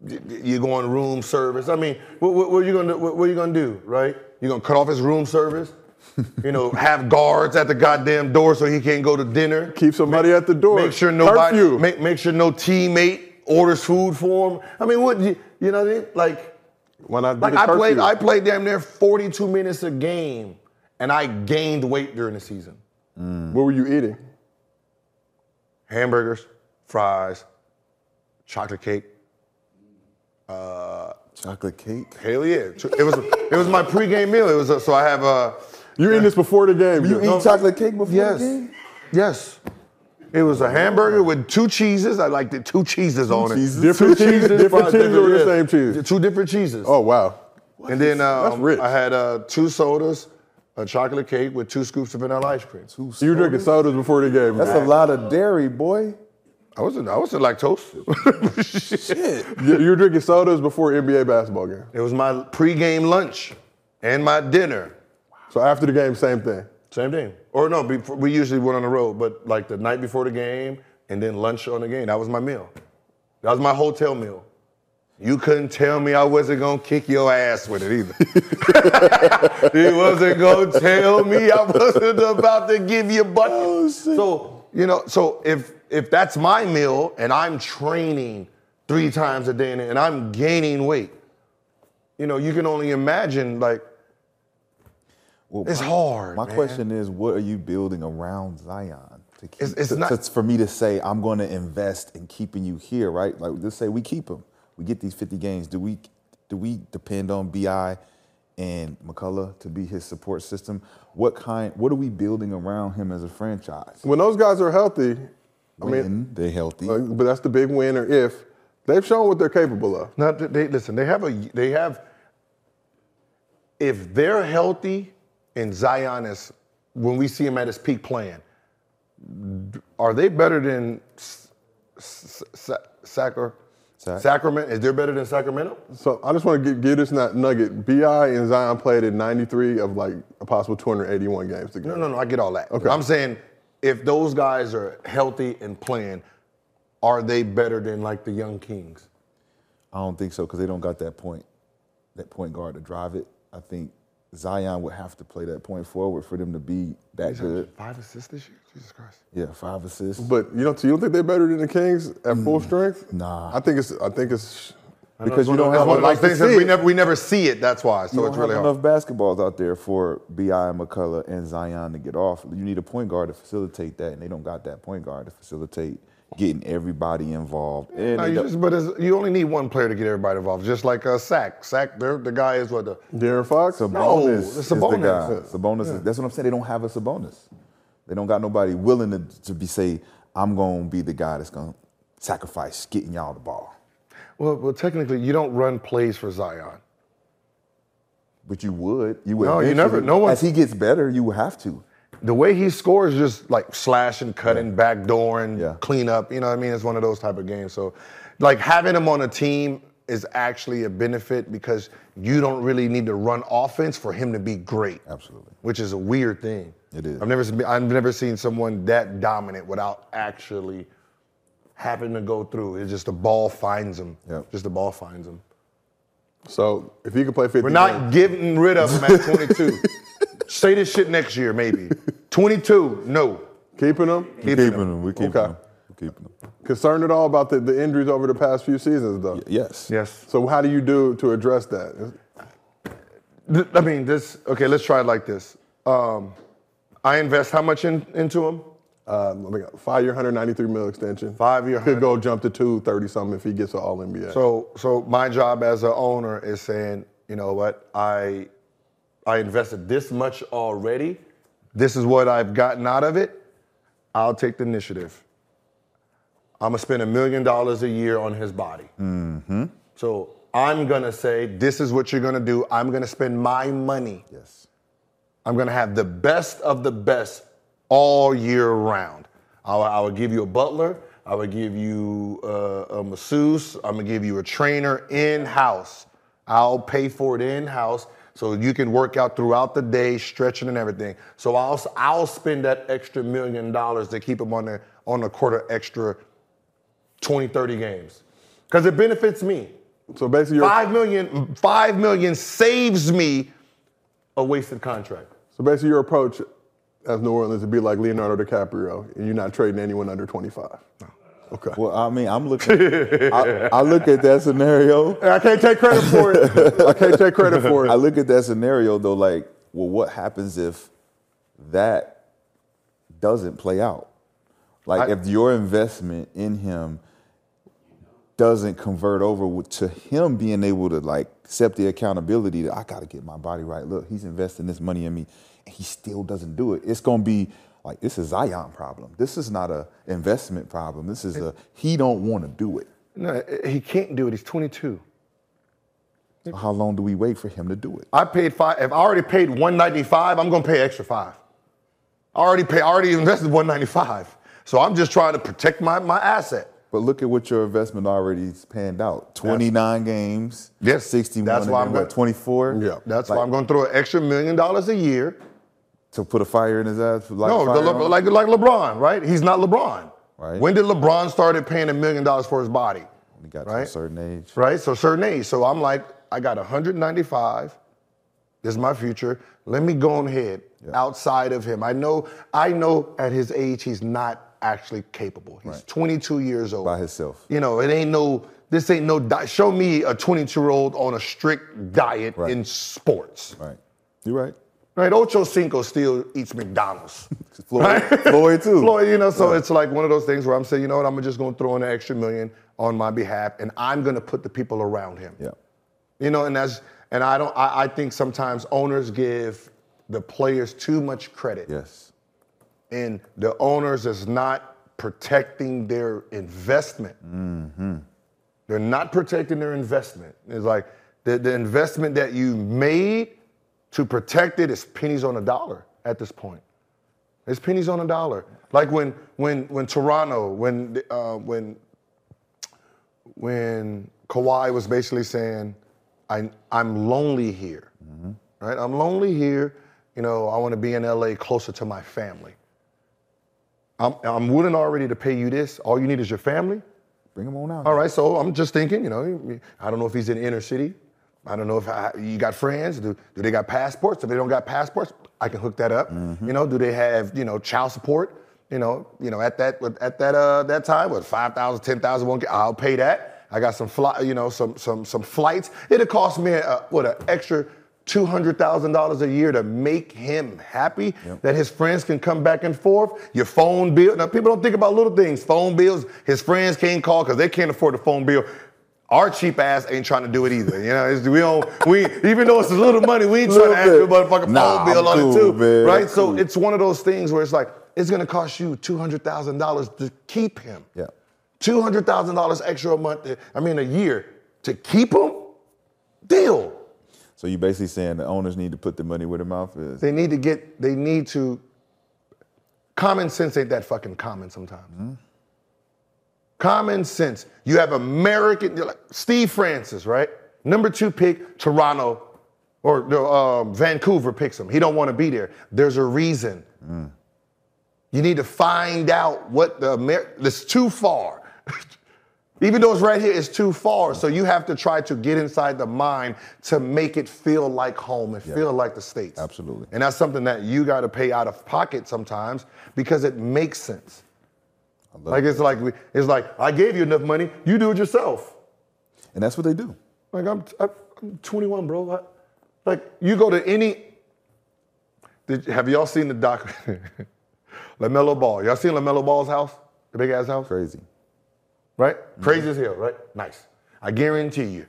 you're going room service. I mean, what, what, what are you gonna? What, what are you gonna do? Right? You're gonna cut off his room service? you know, have guards at the goddamn door so he can't go to dinner. keep somebody at the door. Make sure nobody, Curfew. make, make sure no teammate orders food for him. I mean, what you, you know? What I mean? Like, not? do like I played. I played damn near 42 minutes a game, and I gained weight during the season. Mm. What were you eating? Hamburgers, fries, chocolate cake. Chocolate cake. Hell yeah! It was it was my pregame meal. It was a, so I have a You eating this before the game? You eat chocolate cake before yes, the game? yes. It was a hamburger with two cheeses. I liked it two cheeses on cheeses? it. Different Two cheeses, different cheeses, or the same cheese? Two different cheeses. Oh wow. and then um. I had uh, two sodas, a chocolate cake with two scoops of vanilla ice cream. Who you were drinking sodas before the game. That's a lot of dairy, boy. I wasn't I wasn't lactose. You, you were drinking sodas before NBA basketball game. it was my pregame lunch and my dinner. So after the game, same thing. Same thing. Or no, before, we usually went on the road, but like the night before the game and then lunch on the game. That was my meal. That was my hotel meal. You couldn't tell me I wasn't gonna kick your ass with it either. he wasn't gonna tell me I wasn't about to give you butt. Oh, so you know, so if if that's my meal and I'm training three times a day and, and I'm gaining weight, you know, you can only imagine like Well, It's my- hard, My man. question is, what are you building around Zion? to keep, It's- it's to- not- to- for me to say I'm going to invest in keeping you here, right? Like let's say we keep him, we get these 50 games. Do we do we depend on Bi and McCollum to be his support system? What kind? What are we building around him as a franchise? When those guys are healthy, I mean, they're healthy. uh, but that's the big winner if they've shown what they're capable of. Now, they listen. They have a. They have. If they're healthy, and Zion is, when we see him at his peak playing, are they better than S- S- Sa- Sacra- Sac? Sacramento? Is they better than Sacramento? So I just want to give, this nugget. Bi and Zion played in 93 of like a possible 281 games together. No, no, no. I get all that. Okay. I'm saying if those guys are healthy and playing, are they better than like the young Kings? I don't think so because they don't got that point, that point guard to drive it. I think Zion would have to play that point forward for them to be that good. Five assists this year. Jesus Christ. Yeah, five assists. But you don't, you don't think they're better than the Kings at full mm, strength? nah. I think it's. I think it's. Because you don't have one like things that we never we never see it. That's why. So it's really hard. enough basketballs out there for Bi and McCollum and Zion to get off. You need a point guard to facilitate that, and they don't got that point guard to facilitate getting everybody involved. And No, you just, but you only need one player to get everybody involved. Just like uh, a sack. Sack. They're, the guy is what the. De'Aaron Fox. Sabonis No, is the Sabonis. guy. Sabonis. Is, that's what I'm saying. They don't have a Sabonis. They don't got nobody willing to, to be say, I'm going to be the guy that's going to sacrifice getting y'all the ball. Well, well, technically, you don't run plays for Zion. But you would. You would. No, you never- no one- As he gets better, you have to. The way he scores, just like slashing, cutting, backdooring, Yeah. clean up. You know what I mean? It's one of those type of games. So, like having him on a team is actually a benefit because you don't really need to run offense for him to be great. Absolutely. Which is a weird thing. It is. I've never I've never seen someone that dominant without actually having to go through. It's just the ball finds him. Yep. Just the ball finds him. So if he could play 50, We're not games- getting rid of him at 22. Say this shit next year, maybe. 22, no. keeping him. Keeping Keeping him. him. We keeping Okay. him. We keeping him. Concerned at all about the, the injuries over the past few seasons, though. Yes. Yes. So how do you do to address that? I mean, this, okay, let's try it like this. Um, I invest how much in, into him? Um, I think five year, 193 mil extension. Five-year, could go jump to 230 something if he gets an All NBA. So, so my job as an owner is saying, you know what, I, I invested this much already. This is what I've gotten out of it. I'll take the initiative. I'm gonna spend a million dollars a year on his body. So I'm gonna say, this is what you're gonna do. I'm gonna spend my money. Yes. I'm gonna have the best of the best all year round. I will, I will give you a butler. I will give you uh, a masseuse. I'm gonna give you a trainer in house. I'll pay for it in house so you can work out throughout the day, stretching and everything. So I'll I'll spend that extra million dollars to keep him on the on the quarter extra 20, 30 games because it benefits me. so basically, Five million, five million saves me a wasted contract. so basically your approach as New Orleans to be like Leonardo DiCaprio, and you're not trading anyone under 25. Okay. Well, I mean, I'm looking. I, I look at that scenario. I can't take credit for it. I can't take credit for it. I look at that scenario though, like, well, what happens if that doesn't play out? Like, I- if your investment in him doesn't convert over to him being able to like accept the accountability that I got to get my body right. Look, he's investing this money in me, and he still doesn't do it. It's gonna be like this is Zion problem. This is not a investment problem. This is a he don't want to do it. No, he can't do it. He's 22. So how long do we wait for him to do it? I paid five. If I already paid 195, I'm gonna pay extra five. I already pay. I already invested 195. So I'm just trying to protect my, my asset. But look at what your investment already panned out. 29 games. Yes, 61 that's why I'm gonna- 24? Yeah. That's Like- why I'm gonna throw an extra million dollars a year. To put a fire in his ass? Like no, the like like LeBron, right? He's not LeBron. Right. When did LeBron started paying a million dollars for his body? When he got to a certain age. right? So certain age. So I'm like, I got 195. This is my future. Let me go ahead outside of him. I know, I know at his age he's not actually capable. He's 22 years old. By himself. You know, it ain't no, this ain't no, di- show me a 22 year old on a strict diet Right. in sports. Right. You're right. Right? Ocho Cinco still eats McDonald's. Floyd, Floyd too. Floyd, you know, so it's like one of those things where I'm saying, you know what, I'm just gonna throw in an extra million on my behalf, and I'm gonna put the people around him. Yeah. You know, and that's and I don't I, I think sometimes owners give the players too much credit. Yes. And the owners is not protecting their investment. Mm-hmm. They're not protecting their investment. It's like the, the investment that you made to protect it is pennies on a dollar at this point. It's pennies on a dollar. Like when when when Toronto, when uh, when when Kawhi was basically saying, I, I'm lonely here, right? I'm lonely here. You know, I want to be in LA closer to my family. I'm, I'm willing already to pay you this. All you need is your family. Bring them on out. All right, so I'm just thinking, you know, I don't know if he's in inner city. I don't know if I, you got friends. Do, do they got passports? If they don't got passports, I can hook that up. You know, do they have, you know, child support? You know, you know, at that at that uh that time, what 5,000, 10,000 I'll pay that. I got some fly, you know, some some some flights. It'll cost me uh, what an extra two hundred thousand dollars a year to make him happy. That his friends can come back and forth. Your phone bill. Now people don't think about little things. Phone bills. His friends can't call because they can't afford the phone bill. Our cheap ass ain't trying to do it either. You know, it's, we don't. We even though it's a little money, we ain't trying to ask a motherfucking Nah, phone bill I'm on cool, it too, man. right? I'm So cool. it's one of those things where it's like it's gonna cost you two hundred thousand dollars to keep him. Yeah. Two hundred thousand dollars extra a month. I mean, a year to keep him. Deal. So you're basically saying the owners need to put the money where their mouth is. They need to get. They need to. Common sense ain't that fucking common sometimes. Mm-hmm. Common sense. You have American like Steve Francis, right? Number two pick, Toronto, or the, um, Vancouver picks him. He don't want to be there. There's a reason. You need to find out what the Amer- It's too far. Even though it's right here, it's too far. So you have to try to get inside the mind to make it feel like home and feel like the States. Absolutely. And that's something that you got to pay out of pocket sometimes because it makes sense. Like it's like we- it's like I gave you enough money, you do it yourself. And that's what they do. Like I'm, I'm 21, bro. I- like you go to any. Did, have y'all seen the doc? Lamelo Ball. Y'all seen Lamelo Ball's house? The big ass house, Crazy. right? Crazy as hell, right? Nice. I guarantee you,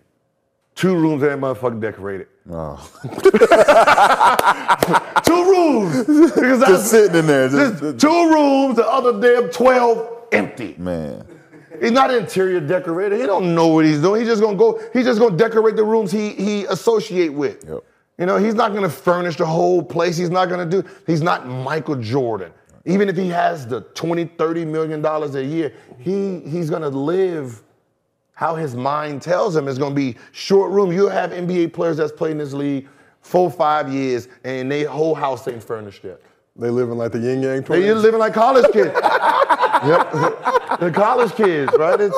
two rooms that motherfucker decorated. Oh. Two rooms. Because Just that's sitting in there. just Just, two rooms. The other damn 12 empty. man. He's not an interior decorator. He don't know what he's doing. He's just gonna go. He's just gonna decorate the rooms he he associate with. Yep. You know, he's not gonna furnish the whole place. He's not gonna do. He's not Michael Jordan. Even if he has the 20, 30 million dollars a year, he he's gonna live how his mind tells him. It's gonna be short room. You'll have NBA players that's played in this league four, five years, and their whole house ain't furnished yet. They living like the Ying Yang Twins. you're living like college kids. yep. The college kids, right? It's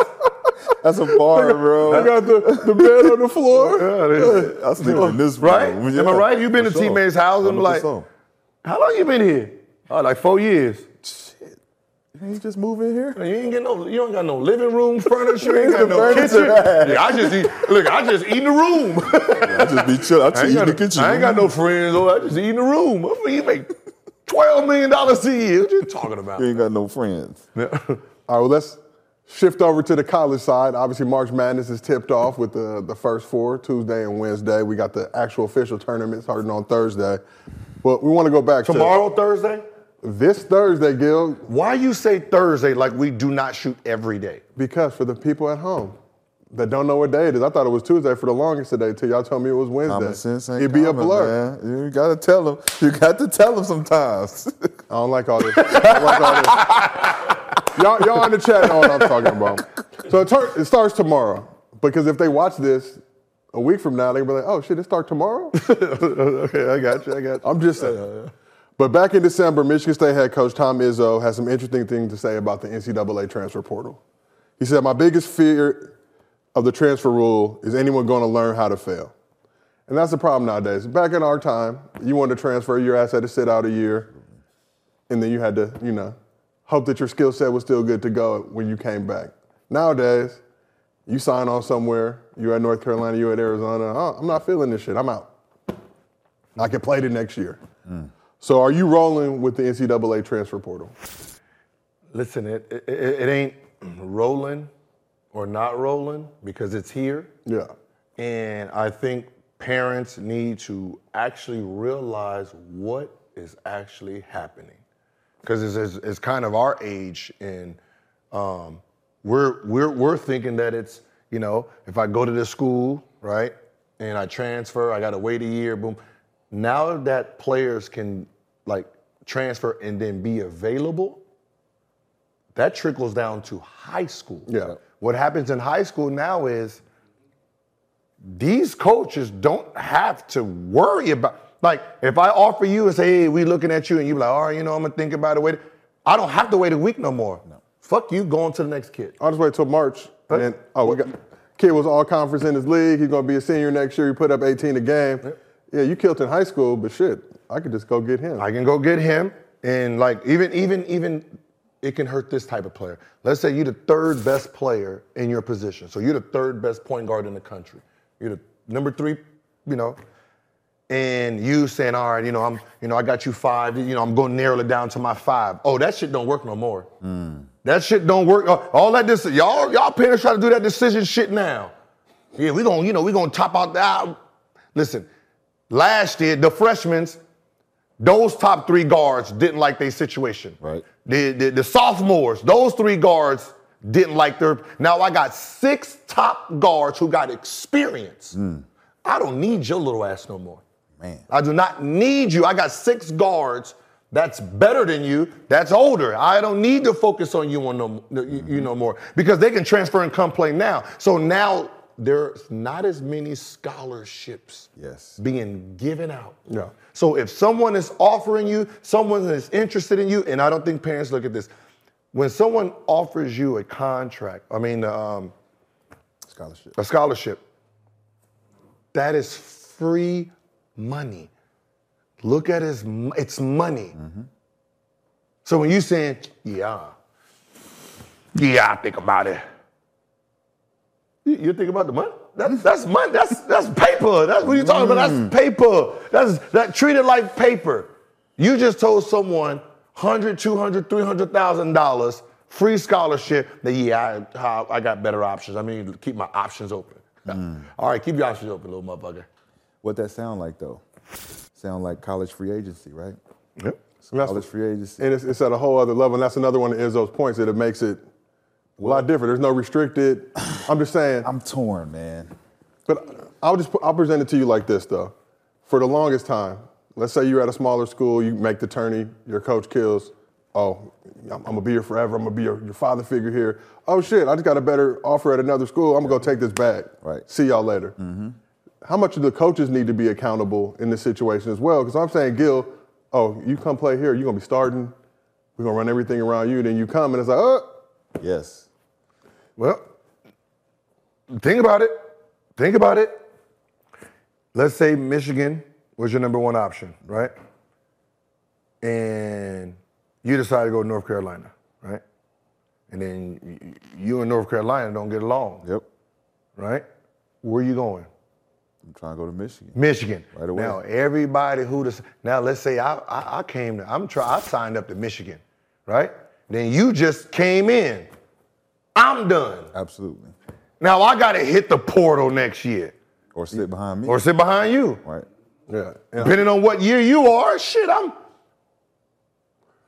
That's a bar, bro. I got the, the bed on the floor. yeah, I sleep in this right? room. Am I right? You've been to sure. teammates' house and like, 100%. how long you been here? Oh, like four years. Shit. You just move in here? You ain't get no, you don't got no living room furniture. You ain't got no kitchen. Yeah, I just eat. Look, I just eat in the room. I just be chill. I I just ain't, eat in the kitchen. I ain't got no friends. Oh, I just eat in the room. I mean, you make twelve million dollars a year. What you talking about? You ain't got no friends. All right, well, let's shift over to the college side. Obviously, March Madness is tipped off with the, the first four, Tuesday and Wednesday. We got the actual official tournament starting on Thursday. But we want to go back Tomorrow, Thursday. this Thursday, Gil, Why you say Thursday like we do not shoot every day? because for the people at home that don't know what day it is, I thought it was Tuesday for the longest today till y'all told me it was Wednesday. Common sense ain't It'd be a blur. Man. You gotta tell them. You got to tell them sometimes. I don't like all this. I don't like all this. Y'all, y'all in the chat know what I'm talking about. So it, tur- it starts tomorrow because if they watch this a week from now, they'll be like, "Oh shit, it start tomorrow." okay, I got you. I got you. I'm just saying. But back in December, Michigan State head coach Tom Izzo has some interesting things to say about the NCAA transfer portal. He said, "My biggest fear of the transfer rule is anyone going to learn how to fail." And that's the problem nowadays. Back in our time, you wanted to transfer, your ass had to sit out a year, and then you had to, you know, hope that your skill set was still good to go when you came back. Nowadays, you sign on somewhere, you're at North Carolina, you're at Arizona, oh, I'm not feeling this shit, I'm out. I can play the next year. Mm. So are you rolling with the NCAA transfer portal? Listen, it, it, it ain't rolling or not rolling because it's here. Yeah. And I think parents need to actually realize what is actually happening. Because it's, it's, it's kind of our age, and um, we're, we're, we're thinking that it's, you know, if I go to this school, right, and I transfer, I got to wait a year, boom. Now that players can, like, transfer and then be available, that trickles down to high school. Yeah. What happens in high school now is these coaches don't have to worry about like if I offer you and say, hey, we looking at you, and you be like, all right, you know, I'm gonna think about it. Wait, I don't have to wait a week no more. No. Fuck you, going to the next kid. I'll just wait till March. And then, oh, we got kid was all conference in his league. He's gonna be a senior next year. He put up 18 a game. Yeah, you killed in high school, but shit, I could just go get him. I can go get him, and like even even even it can hurt this type of player. Let's say you're the third best player in your position. So you're the third best point guard in the country. You're the number three, you know, and you saying, all right, you know, I'm, you know, I got you five, you know, I'm going to narrow it down to my five. Oh, that shit don't work no more. That shit don't work. Uh, All that this, y'all, y'all parents try to do that decision shit now. Yeah, we gonna, you know, we gonna top out that. Listen, last year the freshmen, those top three guards didn't like their situation. Right. The, the the sophomores, those three guards didn't like their. Now I got six top guards who got experience. Hmm. I don't need your little ass no more. Man. I do not need you. I got six guards that's better than you, that's older. I don't need to focus on you on no, you, you mm-hmm. no more because they can transfer and come play now. So now there's not as many scholarships Yes. being given out. Yeah. So if someone is offering you, someone is interested in you, and I don't think parents look at this. When someone offers you a contract, I mean, um, Scholarship. a scholarship, that is free money. Look at m- it's money. So when you saying, yeah, yeah, I think about it. You, you think about the money? That's that's money. That's that's paper. That's what you're talking about. That's mm. paper. That's that treated like paper. You just told someone 100, 200, 300,000 dollars free scholarship. That yeah, I, I, I got better options. I mean, keep my options open. Mm. All right, keep your options open, little motherfucker. What that sound like though? Sound like college free agency, right? Yep. And that's- College free agency. And it's, it's at a whole other level. And that's another one of Izzo's points that it makes it a lot different. There's no restricted. I'm just saying. I'm torn, man. But I'll just I'll present it to you like this though. For the longest time, let's say you're at a smaller school, you make the tourney, your coach kills. Oh, I'm, I'm gonna be here forever. I'm gonna be your, your father figure here. Oh shit, I just got a better offer at another school. I'm gonna go take this bag. Right. See y'all later. Mm-hmm. How much do the coaches need to be accountable in this situation as well? Because I'm saying, Gil, oh, you come play here, you're gonna be starting. We're gonna run everything around you. Then you come and it's like, oh, Yes. Well, think about it. Think about it. Let's say Michigan was your number one option, right? And you decide to go to North Carolina, right? And then you and North Carolina don't get along, Yep. right? Where are you going? I'm trying to go to Michigan. Michigan. Right away. Now everybody who does now let's say I, I I came to I'm try I signed up to Michigan, right? Then you just came in. I'm done. Absolutely. Now I gotta hit the portal next year. Or sit behind me. Or sit behind you. right. yeah. And Depending on what year you are, shit, I'm.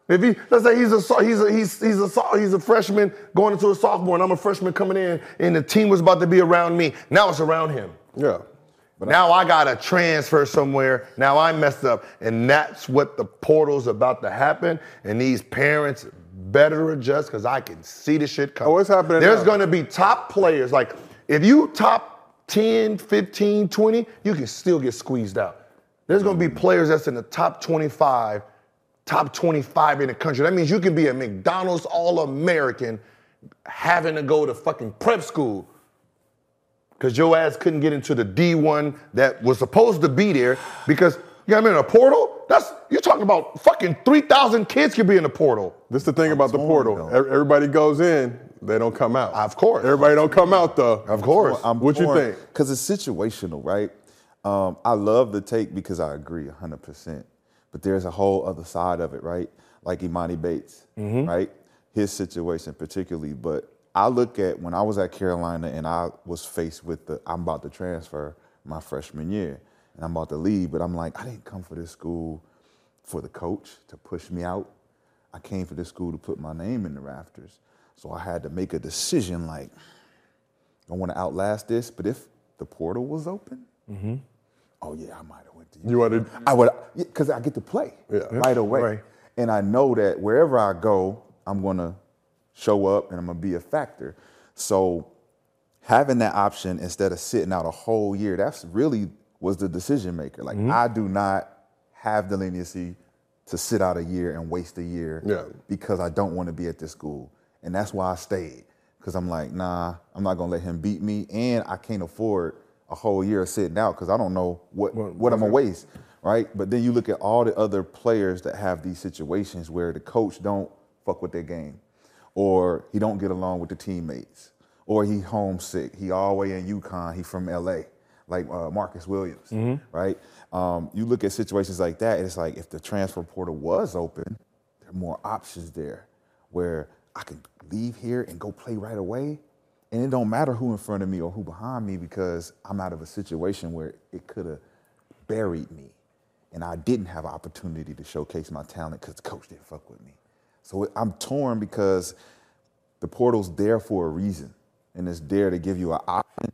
If he, let's say he's a he's a he's he's a he's a freshman going into a sophomore, and I'm a freshman coming in, and the team was about to be around me. Now it's around him. yeah. But now I gotta transfer somewhere. Now I messed up, and that's what the portal's about to happen. And these parents better adjust because I can see the shit coming. Oh, it's happening There's gonna be top players. Like if you top 10, 15, 20, you can still get squeezed out. There's gonna be players that's in the top 25, top 25 in the country. That means you can be a McDonald's All-American having to go to fucking prep school because your ass couldn't get into the D1 that was supposed to be there because you know what I mean, a portal, that's you're talking about fucking 3,000 kids could be in the portal. This is the thing about the portal. though. Everybody goes in, they don't come out. Of course. Everybody don't come out though. Of course. I'm What you think? Because it's situational, right? Um, I love the take because I agree 100%. But there's a whole other side of it, right? Like Emoni Bates, right? His situation particularly. But I look at when I was at Carolina and I was faced with the, I'm about to transfer my freshman year and I'm about to leave, but I'm like, I didn't come for this school for the coach to push me out. I came for this school to put my name in the rafters. So I had to make a decision like, I want to outlast this, but if the portal was open, mm-hmm. oh yeah, I might have went to You wanted I would, because I get to play Yeah. right away. Right. And I know that wherever I go, I'm going to show up and I'm going to be a factor. So having that option instead of sitting out a whole year, that's really was the decision maker. Like, mm-hmm. I do not have the leniency to sit out a year and waste a year Yeah. because I don't want to be at this school. And that's why I stayed. Because I'm like, nah, I'm not going to let him beat me. And I can't afford a whole year of sitting out because I don't know what, what I'm going to waste. Right. But then you look at all the other players that have these situations where the coach don't fuck with their game or he don't get along with the teammates or he homesick. He all the way in UConn. He from LA, like uh, Marcus Williams, right? Um, you look at situations like that, and it's like if the transfer portal was open, there are more options there where I can leave here and go play right away. And it don't matter who in front of me or who behind me because I'm out of a situation where it could have buried me. And I didn't have an opportunity to showcase my talent because the coach didn't fuck with me. So I'm torn because the portal's there for a reason. And it's there to give you an option.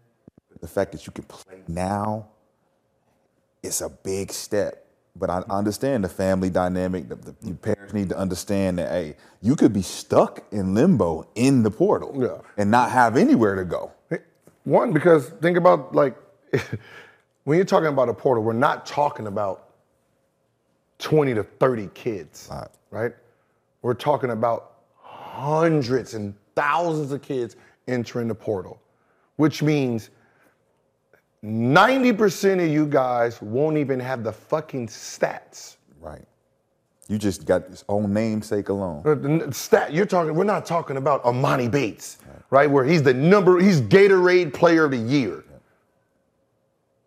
The fact that you can play now, it's a big step. But I understand the family dynamic. The, the, your parents need to understand that, hey, you could be stuck in limbo in the portal Yeah. and not have anywhere to go. One, because think about like when you're talking about a portal, we're not talking about 20 to 30 kids, Right. right? We're talking about hundreds and thousands of kids entering the portal, which means 90% of you guys won't even have the fucking stats. Right. You just got his own namesake alone. Uh, stat you're talking we're not talking about Emoni Bates, right? Where he's the number he's Gatorade player of the year.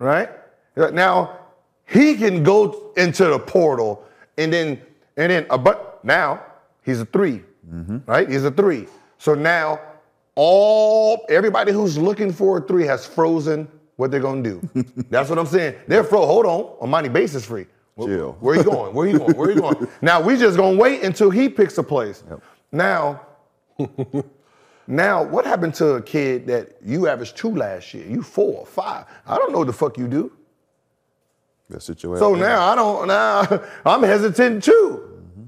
Right? Uh, Now, he can go into the portal and then and then uh, but now he's a 3 Right? He's a 3. So now all everybody who's looking for a 3 has frozen what they're to do. That's what I'm saying. They're frozen. Hold on. Emoni Bates is free. Where- Chill. Where you going? Where you going? Where you going? now we just gonna wait until he picks a place. Now, now what happened to a kid that you averaged two last year? You four, or five. I don't know what the fuck you do. The situation. So now I don't. Now I'm hesitant too. Mm-hmm.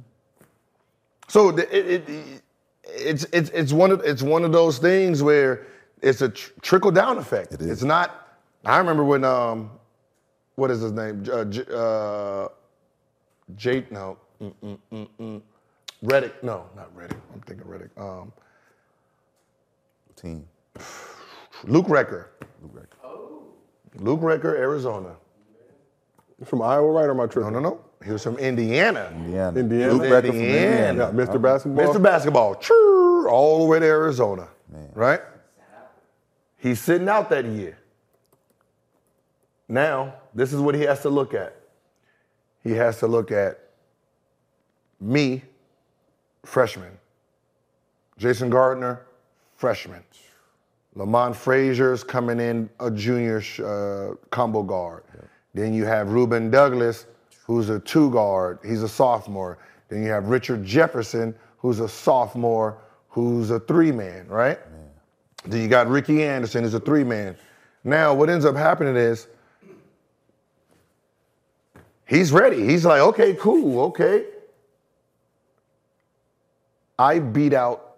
So the, it, it, it's it's it's one of it's one of those things where it's a tr- trickle down effect. It is. It's not. I remember when um, what is his name? Uh, J- uh, Jake. No. Mm, mm, mm, mm. Redick. No, not Redick. I'm thinking Redick. Um, team. Luke Recker. Luke Recker. Luke Recker, Arizona. from Iowa, right? Or am I No, tripping? no, no. He was from Indiana. Indiana. Indiana? Luke Recker from Indiana. Yeah, Mr. Basketball. Mr. Basketball, churr, all the way to Arizona, right? He's sitting out that year. Now, this is what he has to look at. He has to look at me, freshman. Jason Gardner, freshman. Lamont Frazier's coming in a junior uh, combo guard. Then you have Ruben Douglas, who's a two guard. He's a sophomore. Then you have Richard Jefferson, who's a sophomore, who's a three man, right? Then you got Ricky Anderson, who's a three man. Now, what ends up happening is he's ready. He's like, okay, cool, okay. I beat out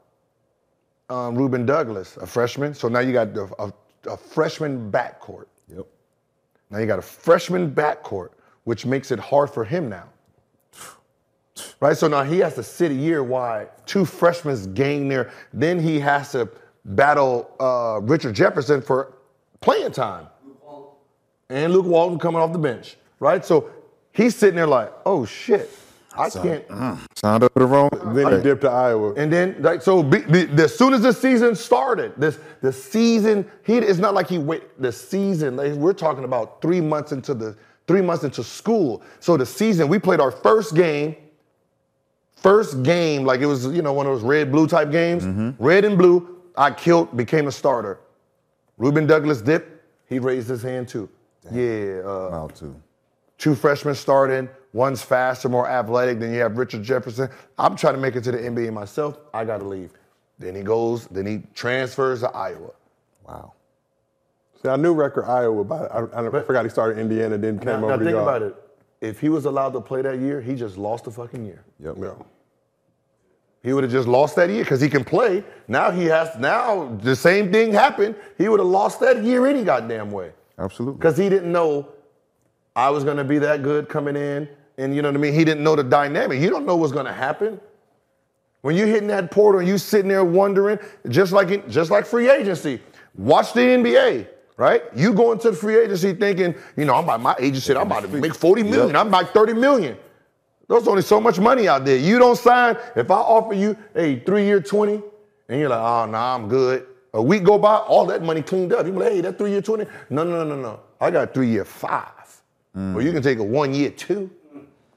um, Ruben Douglas, a freshman. So now you got the, a, a freshman backcourt. Yep. Now you got a freshman backcourt, which makes it hard for him now. Right? So now he has to sit a year while two freshmen gain there. Then he has to battle uh, Richard Jefferson for playing time. And Luke Walton coming off the bench. Right? So he's sitting there like, oh shit. I can't. Signed up for the wrong. Then he dipped to Iowa. And then, like, so be, be, the, as soon as the season started, this the season he it's not like he went the season. Like, we're talking about three months into the three months into school. So the season we played our first game. First game, like it was, you know, one of those red blue type games. Red and blue, I killed, became a starter. Ruben Douglas dipped, he raised his hand too. Yeah, uh, too. Two freshmen starting. One's faster, more athletic. Then you have Richard Jefferson. I'm trying to make it to the NBA myself. I got to leave. Then he goes. Then he transfers to Iowa. Wow. See, I knew Recker Iowa, but I, I forgot he started Indiana, then came Now, over now to think y'all. about it. If he was allowed to play that year, he just lost a fucking year. Yep. Yeah. He would have just lost that year because he can play. Now he has. Now the same thing happened. He would have lost that year any goddamn way. Absolutely. because he didn't know I was going to be that good coming in, and you know what I mean. He didn't know the dynamic. You don't know what's going to happen when you're hitting that portal and you sitting there wondering, just like just like free agency. Watch the NBA, right? You go into the free agency thinking, you know, I'm about my agency. I'm about to make 40 million. I'm about 30 million. There's only so much money out there. You don't sign. If I offer you a three-year 20, and you're like, oh, nah, I'm good. A week go by, all that money cleaned up. You're like, hey, that three-year 20? No, no, no, no, no. I got three-year five. Or you can take a one-year two.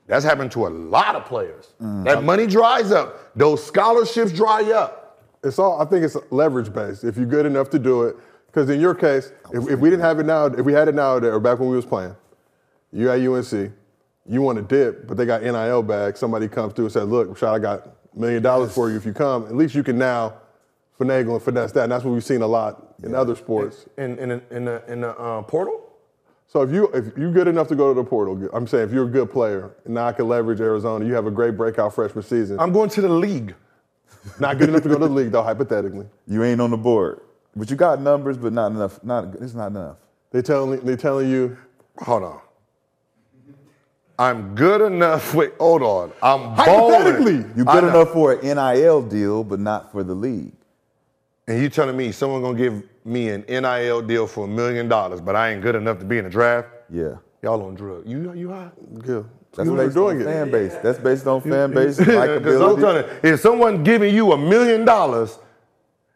That's happened to a lot of players. That money dries up. Those scholarships dry up. It's all. I think it's leverage based. If you're good enough to do it, because in your case, if, if we didn't have it now, if we had it now or back when we was playing, you at UNC, you want to dip, but they got NIL bag. Somebody comes through and says, "Look, Rashad, I got a million dollars for you if you come." At least you can now finagle and finesse that. And that's what we've seen a lot in other sports. In, in, in the, in the uh, portal? So if you if you're good enough to go to the portal, I'm saying if you're a good player, and now I can leverage Arizona. You have a great breakout freshman season. I'm going to the league. not good enough to go to the league though, hypothetically. You ain't on the board, but you got numbers, but not enough. Not it's not enough. They telling they telling you Hold on. I'm good enough. Wait, hold on. I'm hypothetically. balling. You I good enough for an NIL deal, but not for the league. And you telling me someone gonna give me an NIL deal for a million dollars, but I ain't good enough to be in the draft? Yeah. Y'all on drugs. You you high? Good. That's what you based doing on it. fan base. That's based on fan base, Because I'm telling you, if someone giving you a million dollars,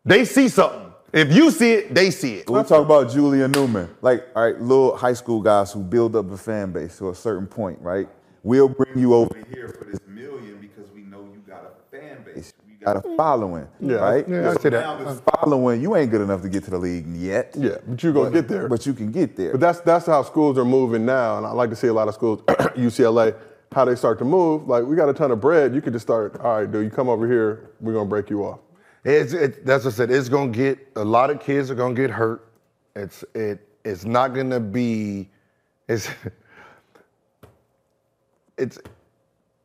they see something. If you see it, they see it. We talk about Julian Newman, like all right, little high school guys who build up a fan base to a certain point, right? We'll bring you over here for this million because we know you got a fan base, you got a mm. following, Yeah. right? Yeah, I see that. now this following, you ain't good enough to get to the league yet. Yeah, but you're gonna get there. But you can get there. But that's that's how schools are moving now, and I like to see a lot of schools, UCLA, how they start to move. Like we got a ton of bread, you could just start. All right, dude, you come over here, we're gonna break you off. It's, it, that's what I said. It's gonna get a lot of kids are gonna get hurt. It's it it's not gonna be it's it's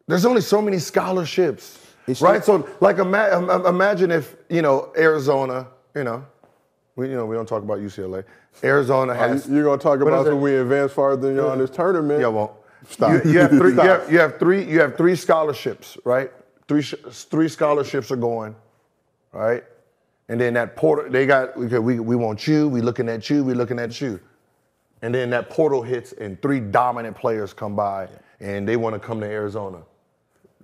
there's only so many scholarships, It's right? just- So like ima- imagine if you know Arizona, you know, we you know we don't talk about UCLA. Arizona oh, has You're gonna talk about when we advance farther than y'all in this tournament. Yeah, won't. Stop. You, you have three. You have, you have three. You have three scholarships, right? Three three scholarships are going, right? And then that portal, they got. Okay, we we want you. We looking at you. We looking at you. And then that portal hits, and three dominant players come by, and they want to come to Arizona.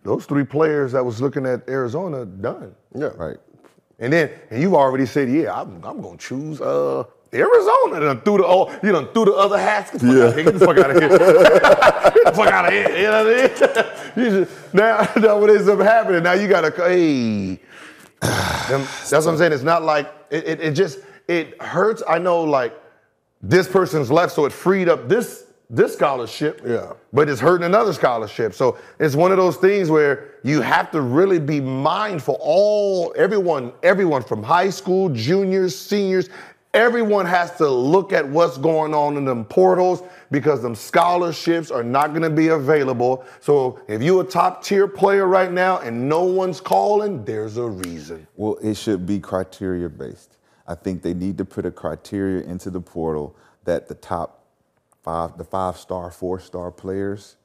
Those three players that was looking at Arizona done. Yeah, right. And then, and you've already said, yeah, I'm, I'm gonna choose uh, Arizona. Done threw the oh, you done threw the other hats. Get the fuck out. Get the fuck out of here. Get the fuck out of here. You know what I mean? You just, now, now what ends up happening? Now you gotta, hey. Them- that's what I'm saying. It's not like it, it, it just it hurts. I know like this person's left, so it freed up this this scholarship. Yeah. But it's hurting another scholarship. So it's one of those things where you have to really be mindful. All everyone, everyone from high school, juniors, seniors, everyone has to look at what's going on in them portals because them scholarships are not going to be available. So if you're a top tier player right now and no one's calling, there's a reason. Well, it should be criteria based. I think they need to put a criteria into the portal that the top five, the five star, four star players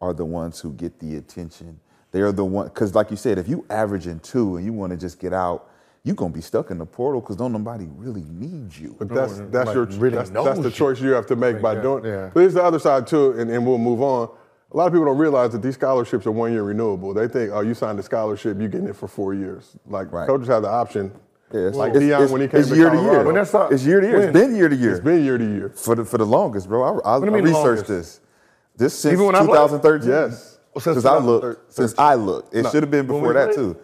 are the ones who get the attention. They are the one because, like you said, if you averaging two and you want to just get out, you're gonna be stuck in the portal because don't nobody really need you. But that's that's like, your really that's, that's the choice you have to make by yeah, doing. yeah. But here's the other side too, and, and we'll move on. a lot of people don't realize that these scholarships are one year renewable. They think, oh, you signed a scholarship, you're getting it for four years. Like Right. coaches have the option. Yeah, it's, like it's- Deion it's- when he came it's to year to year. When that's not- it's year to year. when? It's been year to year. It's been year to year. for the for the longest, bro. I, I, I researched longest? this. This since Even when 2013. Yes. Well, since Since I 2013. looked. Since I looked. It No. should have been before that too.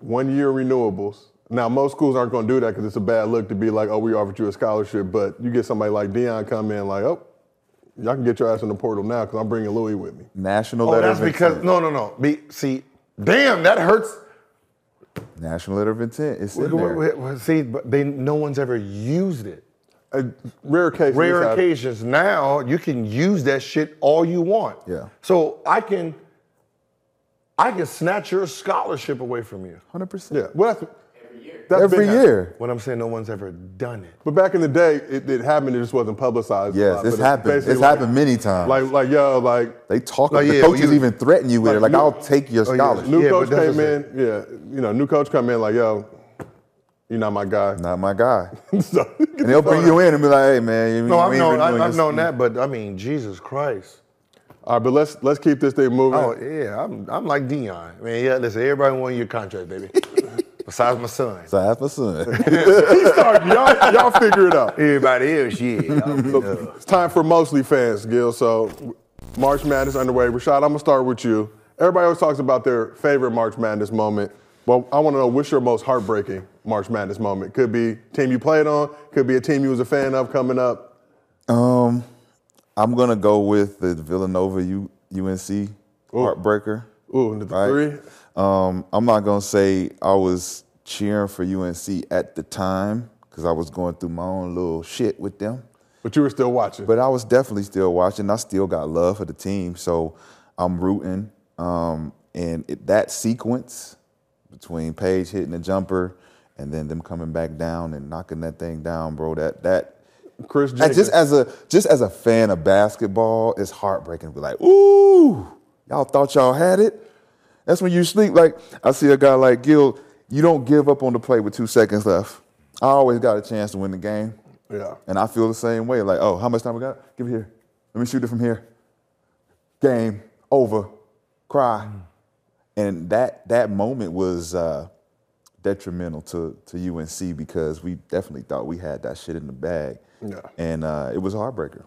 One year renewables. Now, most schools aren't going to do that because it's a bad look to be like, oh, we offered you a scholarship. But you get somebody like Deion come in, like, oh, y'all can get your ass in the portal now because I'm bringing Louis with me. National Oh, letter that's because intent. no, no, no. Be, see, damn, that hurts. National letter of intent. It's in there. Wait, wait, See, but they no one's ever used it. A rare occasion. Rare occasions. Now you can use that shit all you want. Yeah. So I can, I can snatch your scholarship away from you. 100%. Yeah. Well, that's, that's Every year. When I'm saying no one's ever done it. But back in the day, it, it happened. It just wasn't publicized. a Yes, lot, it's happened. basically It's like- happened many times. Like, like, yo, like, they talk. Like, the yeah, coaches you- even threaten you with it. like, Like, you- I'll take your Oh, yeah. scholarship. new Yeah, coach came the in. Yeah, you know, new coach come in like, yo, you're not my guy. Not my guy. So, And they'll bring you in and be like, "Hey, man, you No, I've known, I, renewing I've known that, but I mean, Jesus Christ. all right, but let's let's keep this thing moving. Oh yeah, I'm, I'm like Deion. I mean, yeah, listen, everybody want your contract, baby. Besides my son. Besides my a son. Sorry, y'all, y'all figure it out. Everybody else, yeah. So, it's time for mostly fans, Gil. So March Madness underway. Rashad, I'm gonna start with you. Everybody always talks about their favorite March Madness moment. Well, I want to know what's your most heartbreaking March Madness moment? Could be team you played on, could be a team you was a fan of coming up. Um, I'm gonna go with the Villanova U, UNC heartbreaker. Ooh, the Right. three. Um, I'm not gonna say I was cheering for UNC at the time because I was going through my own little shit with them. But you were still watching. But I was definitely still watching. I still got love for the team, so I'm rooting. Um, and it, that sequence between Paige hitting the jumper and then them coming back down and knocking that thing down, bro. That that Kris Jenkins. just as a just as a fan of basketball, it's heartbreaking to be like, ooh, y'all thought y'all had it. That's when you sleep. Like I see a guy like Gil, you don't give up on the play with two seconds left. I always got a chance to win the game. yeah. And I feel the same way. Like, oh, how much time we got? Give it here. Let me shoot it from here. Game over. Cry. And that that moment was uh, detrimental to to UNC because we definitely thought we had that shit in the bag. Yeah. And uh, it was a heartbreaker.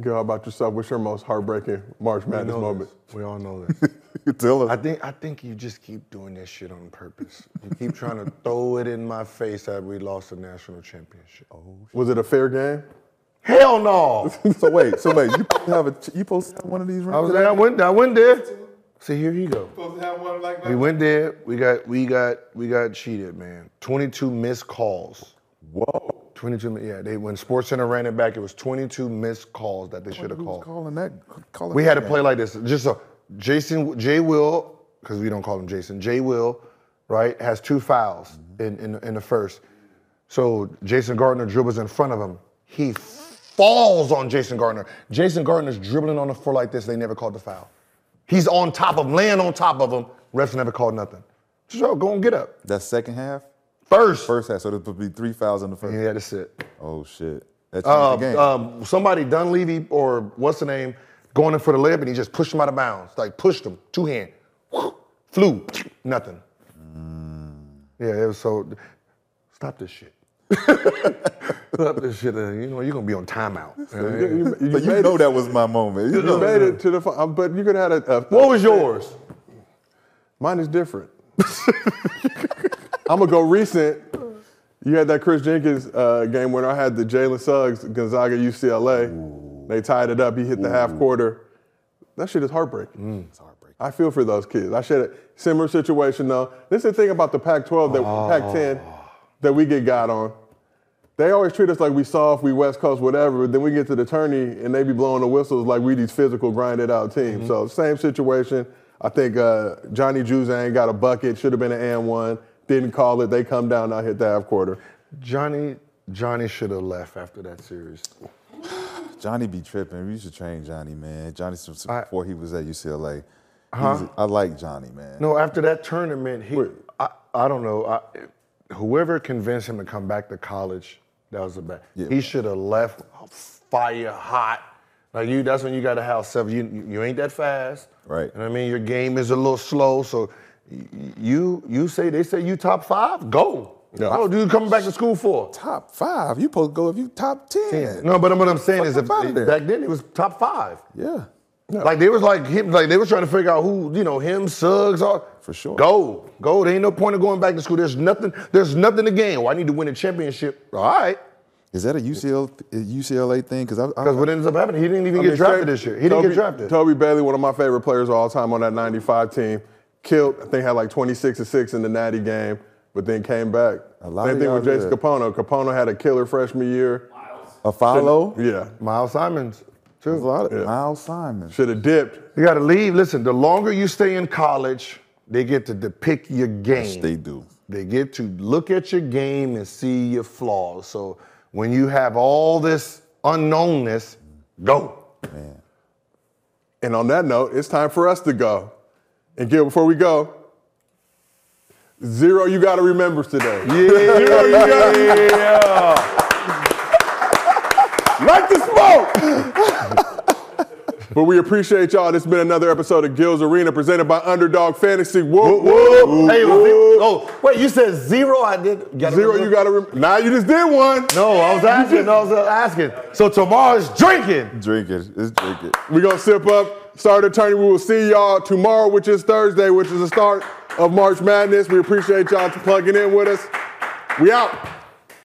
Gil, how about yourself? What's your most heartbreaking March Madness know moment? this. We all know this. You tell us. I think I think you just keep doing this shit on purpose. You keep trying to throw it in my face that we lost the national championship. Oh, Was it a fair game? hell no! so wait, so wait, you have a you supposed to have one of these rings? I was there. I went. I went there. See, here you go. Supposed to have one like We went there. We got. We got. We got cheated, man. Twenty-two missed calls. Whoa. 22. Yeah, they when SportsCenter ran it back, it was 22 missed calls that they should have called. calling that? Calling We had to play like this. Just so Jason Jay Will, because we don't call him Jason. Jay Will, right, has two fouls mm-hmm. in, in in the first. So Jason Gardner dribbles in front of him. He falls on Jason Gardner. Jason Gardner's dribbling on the floor like this. They never called the foul. He's on top of him, laying on top of him. Refs never called nothing. So go and get up. That second half? First. First half, so there would be three fouls in the first. Had to sit. Oh shit. That changed Uh, the game. um, somebody Dunleavy or what's the name going in for the layup and he just pushed him out of bounds. Like pushed him, two hand, flew, nothing. Yeah, it was so. Stop this shit. Stop this shit. uh, You know you're gonna be on timeout. You, you but you know it, that was my moment. You you know. made it to the fi- uh, but you could have had a, a What was yours? Mine is different. I'm gonna go recent. You had that Kris Jenkins uh, game when I had the Jalen Suggs Gonzaga UCLA. They tied it up. He hit the half quarter. That shit is heartbreaking. It's heartbreaking. I feel for those kids. I should have similar situation though. This is the thing about the Pac-12 that Pac-10 that we get got on. They always treat us like we soft, we West Coast, whatever. But then we get to the tourney and they be blowing the whistles like we these physical, grinded out teams. So same situation. I think uh, Johnny Juzang got a bucket, should have been an and one, didn't call it. They come down, now hit the half quarter. Johnny. Johnny should have left after that series. Johnny be tripping. We should train Johnny, man. Johnny since I- before he was at UCLA. Huh? He's- I like Johnny, man. No, after that tournament, he. Wait. I, I don't know. I, whoever convinced him to come back to college, that was the best. Yeah. He should have left fire hot. Like you, that's when you got to have seven. You, you ain't that fast. Right. And I mean, your game is a little slow. So y- you you say they say you top five, go. Yeah. What are you coming back to school for? Top five. You supposed to go if you top ten. No, but what I'm saying Fuck is, if, back then it was top five. Yeah. Like they was like him, like they was trying to figure out who, you know, him, Suggs, all. For sure. Go, go. There ain't no point of going back to school. There's nothing. There's nothing to gain. Well, I need to win a championship. All right. Is that a UCL a UCLA thing? Because Because what ends up happening, he didn't even I get mean, drafted this year. He didn't get drafted. Toby Bailey, one of my favorite players of all time on that 95 team, killed, I think had like 26 and 6 in the Natty game, but then came back. A lot Same thing with Jason did. Kapono. Kapono had a killer freshman year. a follow. Yeah. Miles Simon, There's a lot of Yeah. Miles Simon. Should have dipped. You got to leave. Listen, the longer you stay in college, they get to depict your game. They do. They get to look at your game and see your flaws. So when you have all this unknownness, go. Man. And on that note, it's time for us to go. And Gil, before we go, zero you got to remember today. Yeah. Zero you got Like the smoke! but we appreciate y'all. This has been another episode of Gil's Arena presented by Underdog Fantasy. Whoop, whoop. Hey, whoop. oh, wait, you said zero? I did. gotta Zero, remember? you got to remember. Now you just did one. No, I was asking. I was uh, asking. So tomorrow's drinking. Drink it. Let's drink it. We're going to sip up, start attorney. We will see y'all tomorrow, which is Thursday, which is the start of March Madness. We appreciate y'all plugging in with us. We out.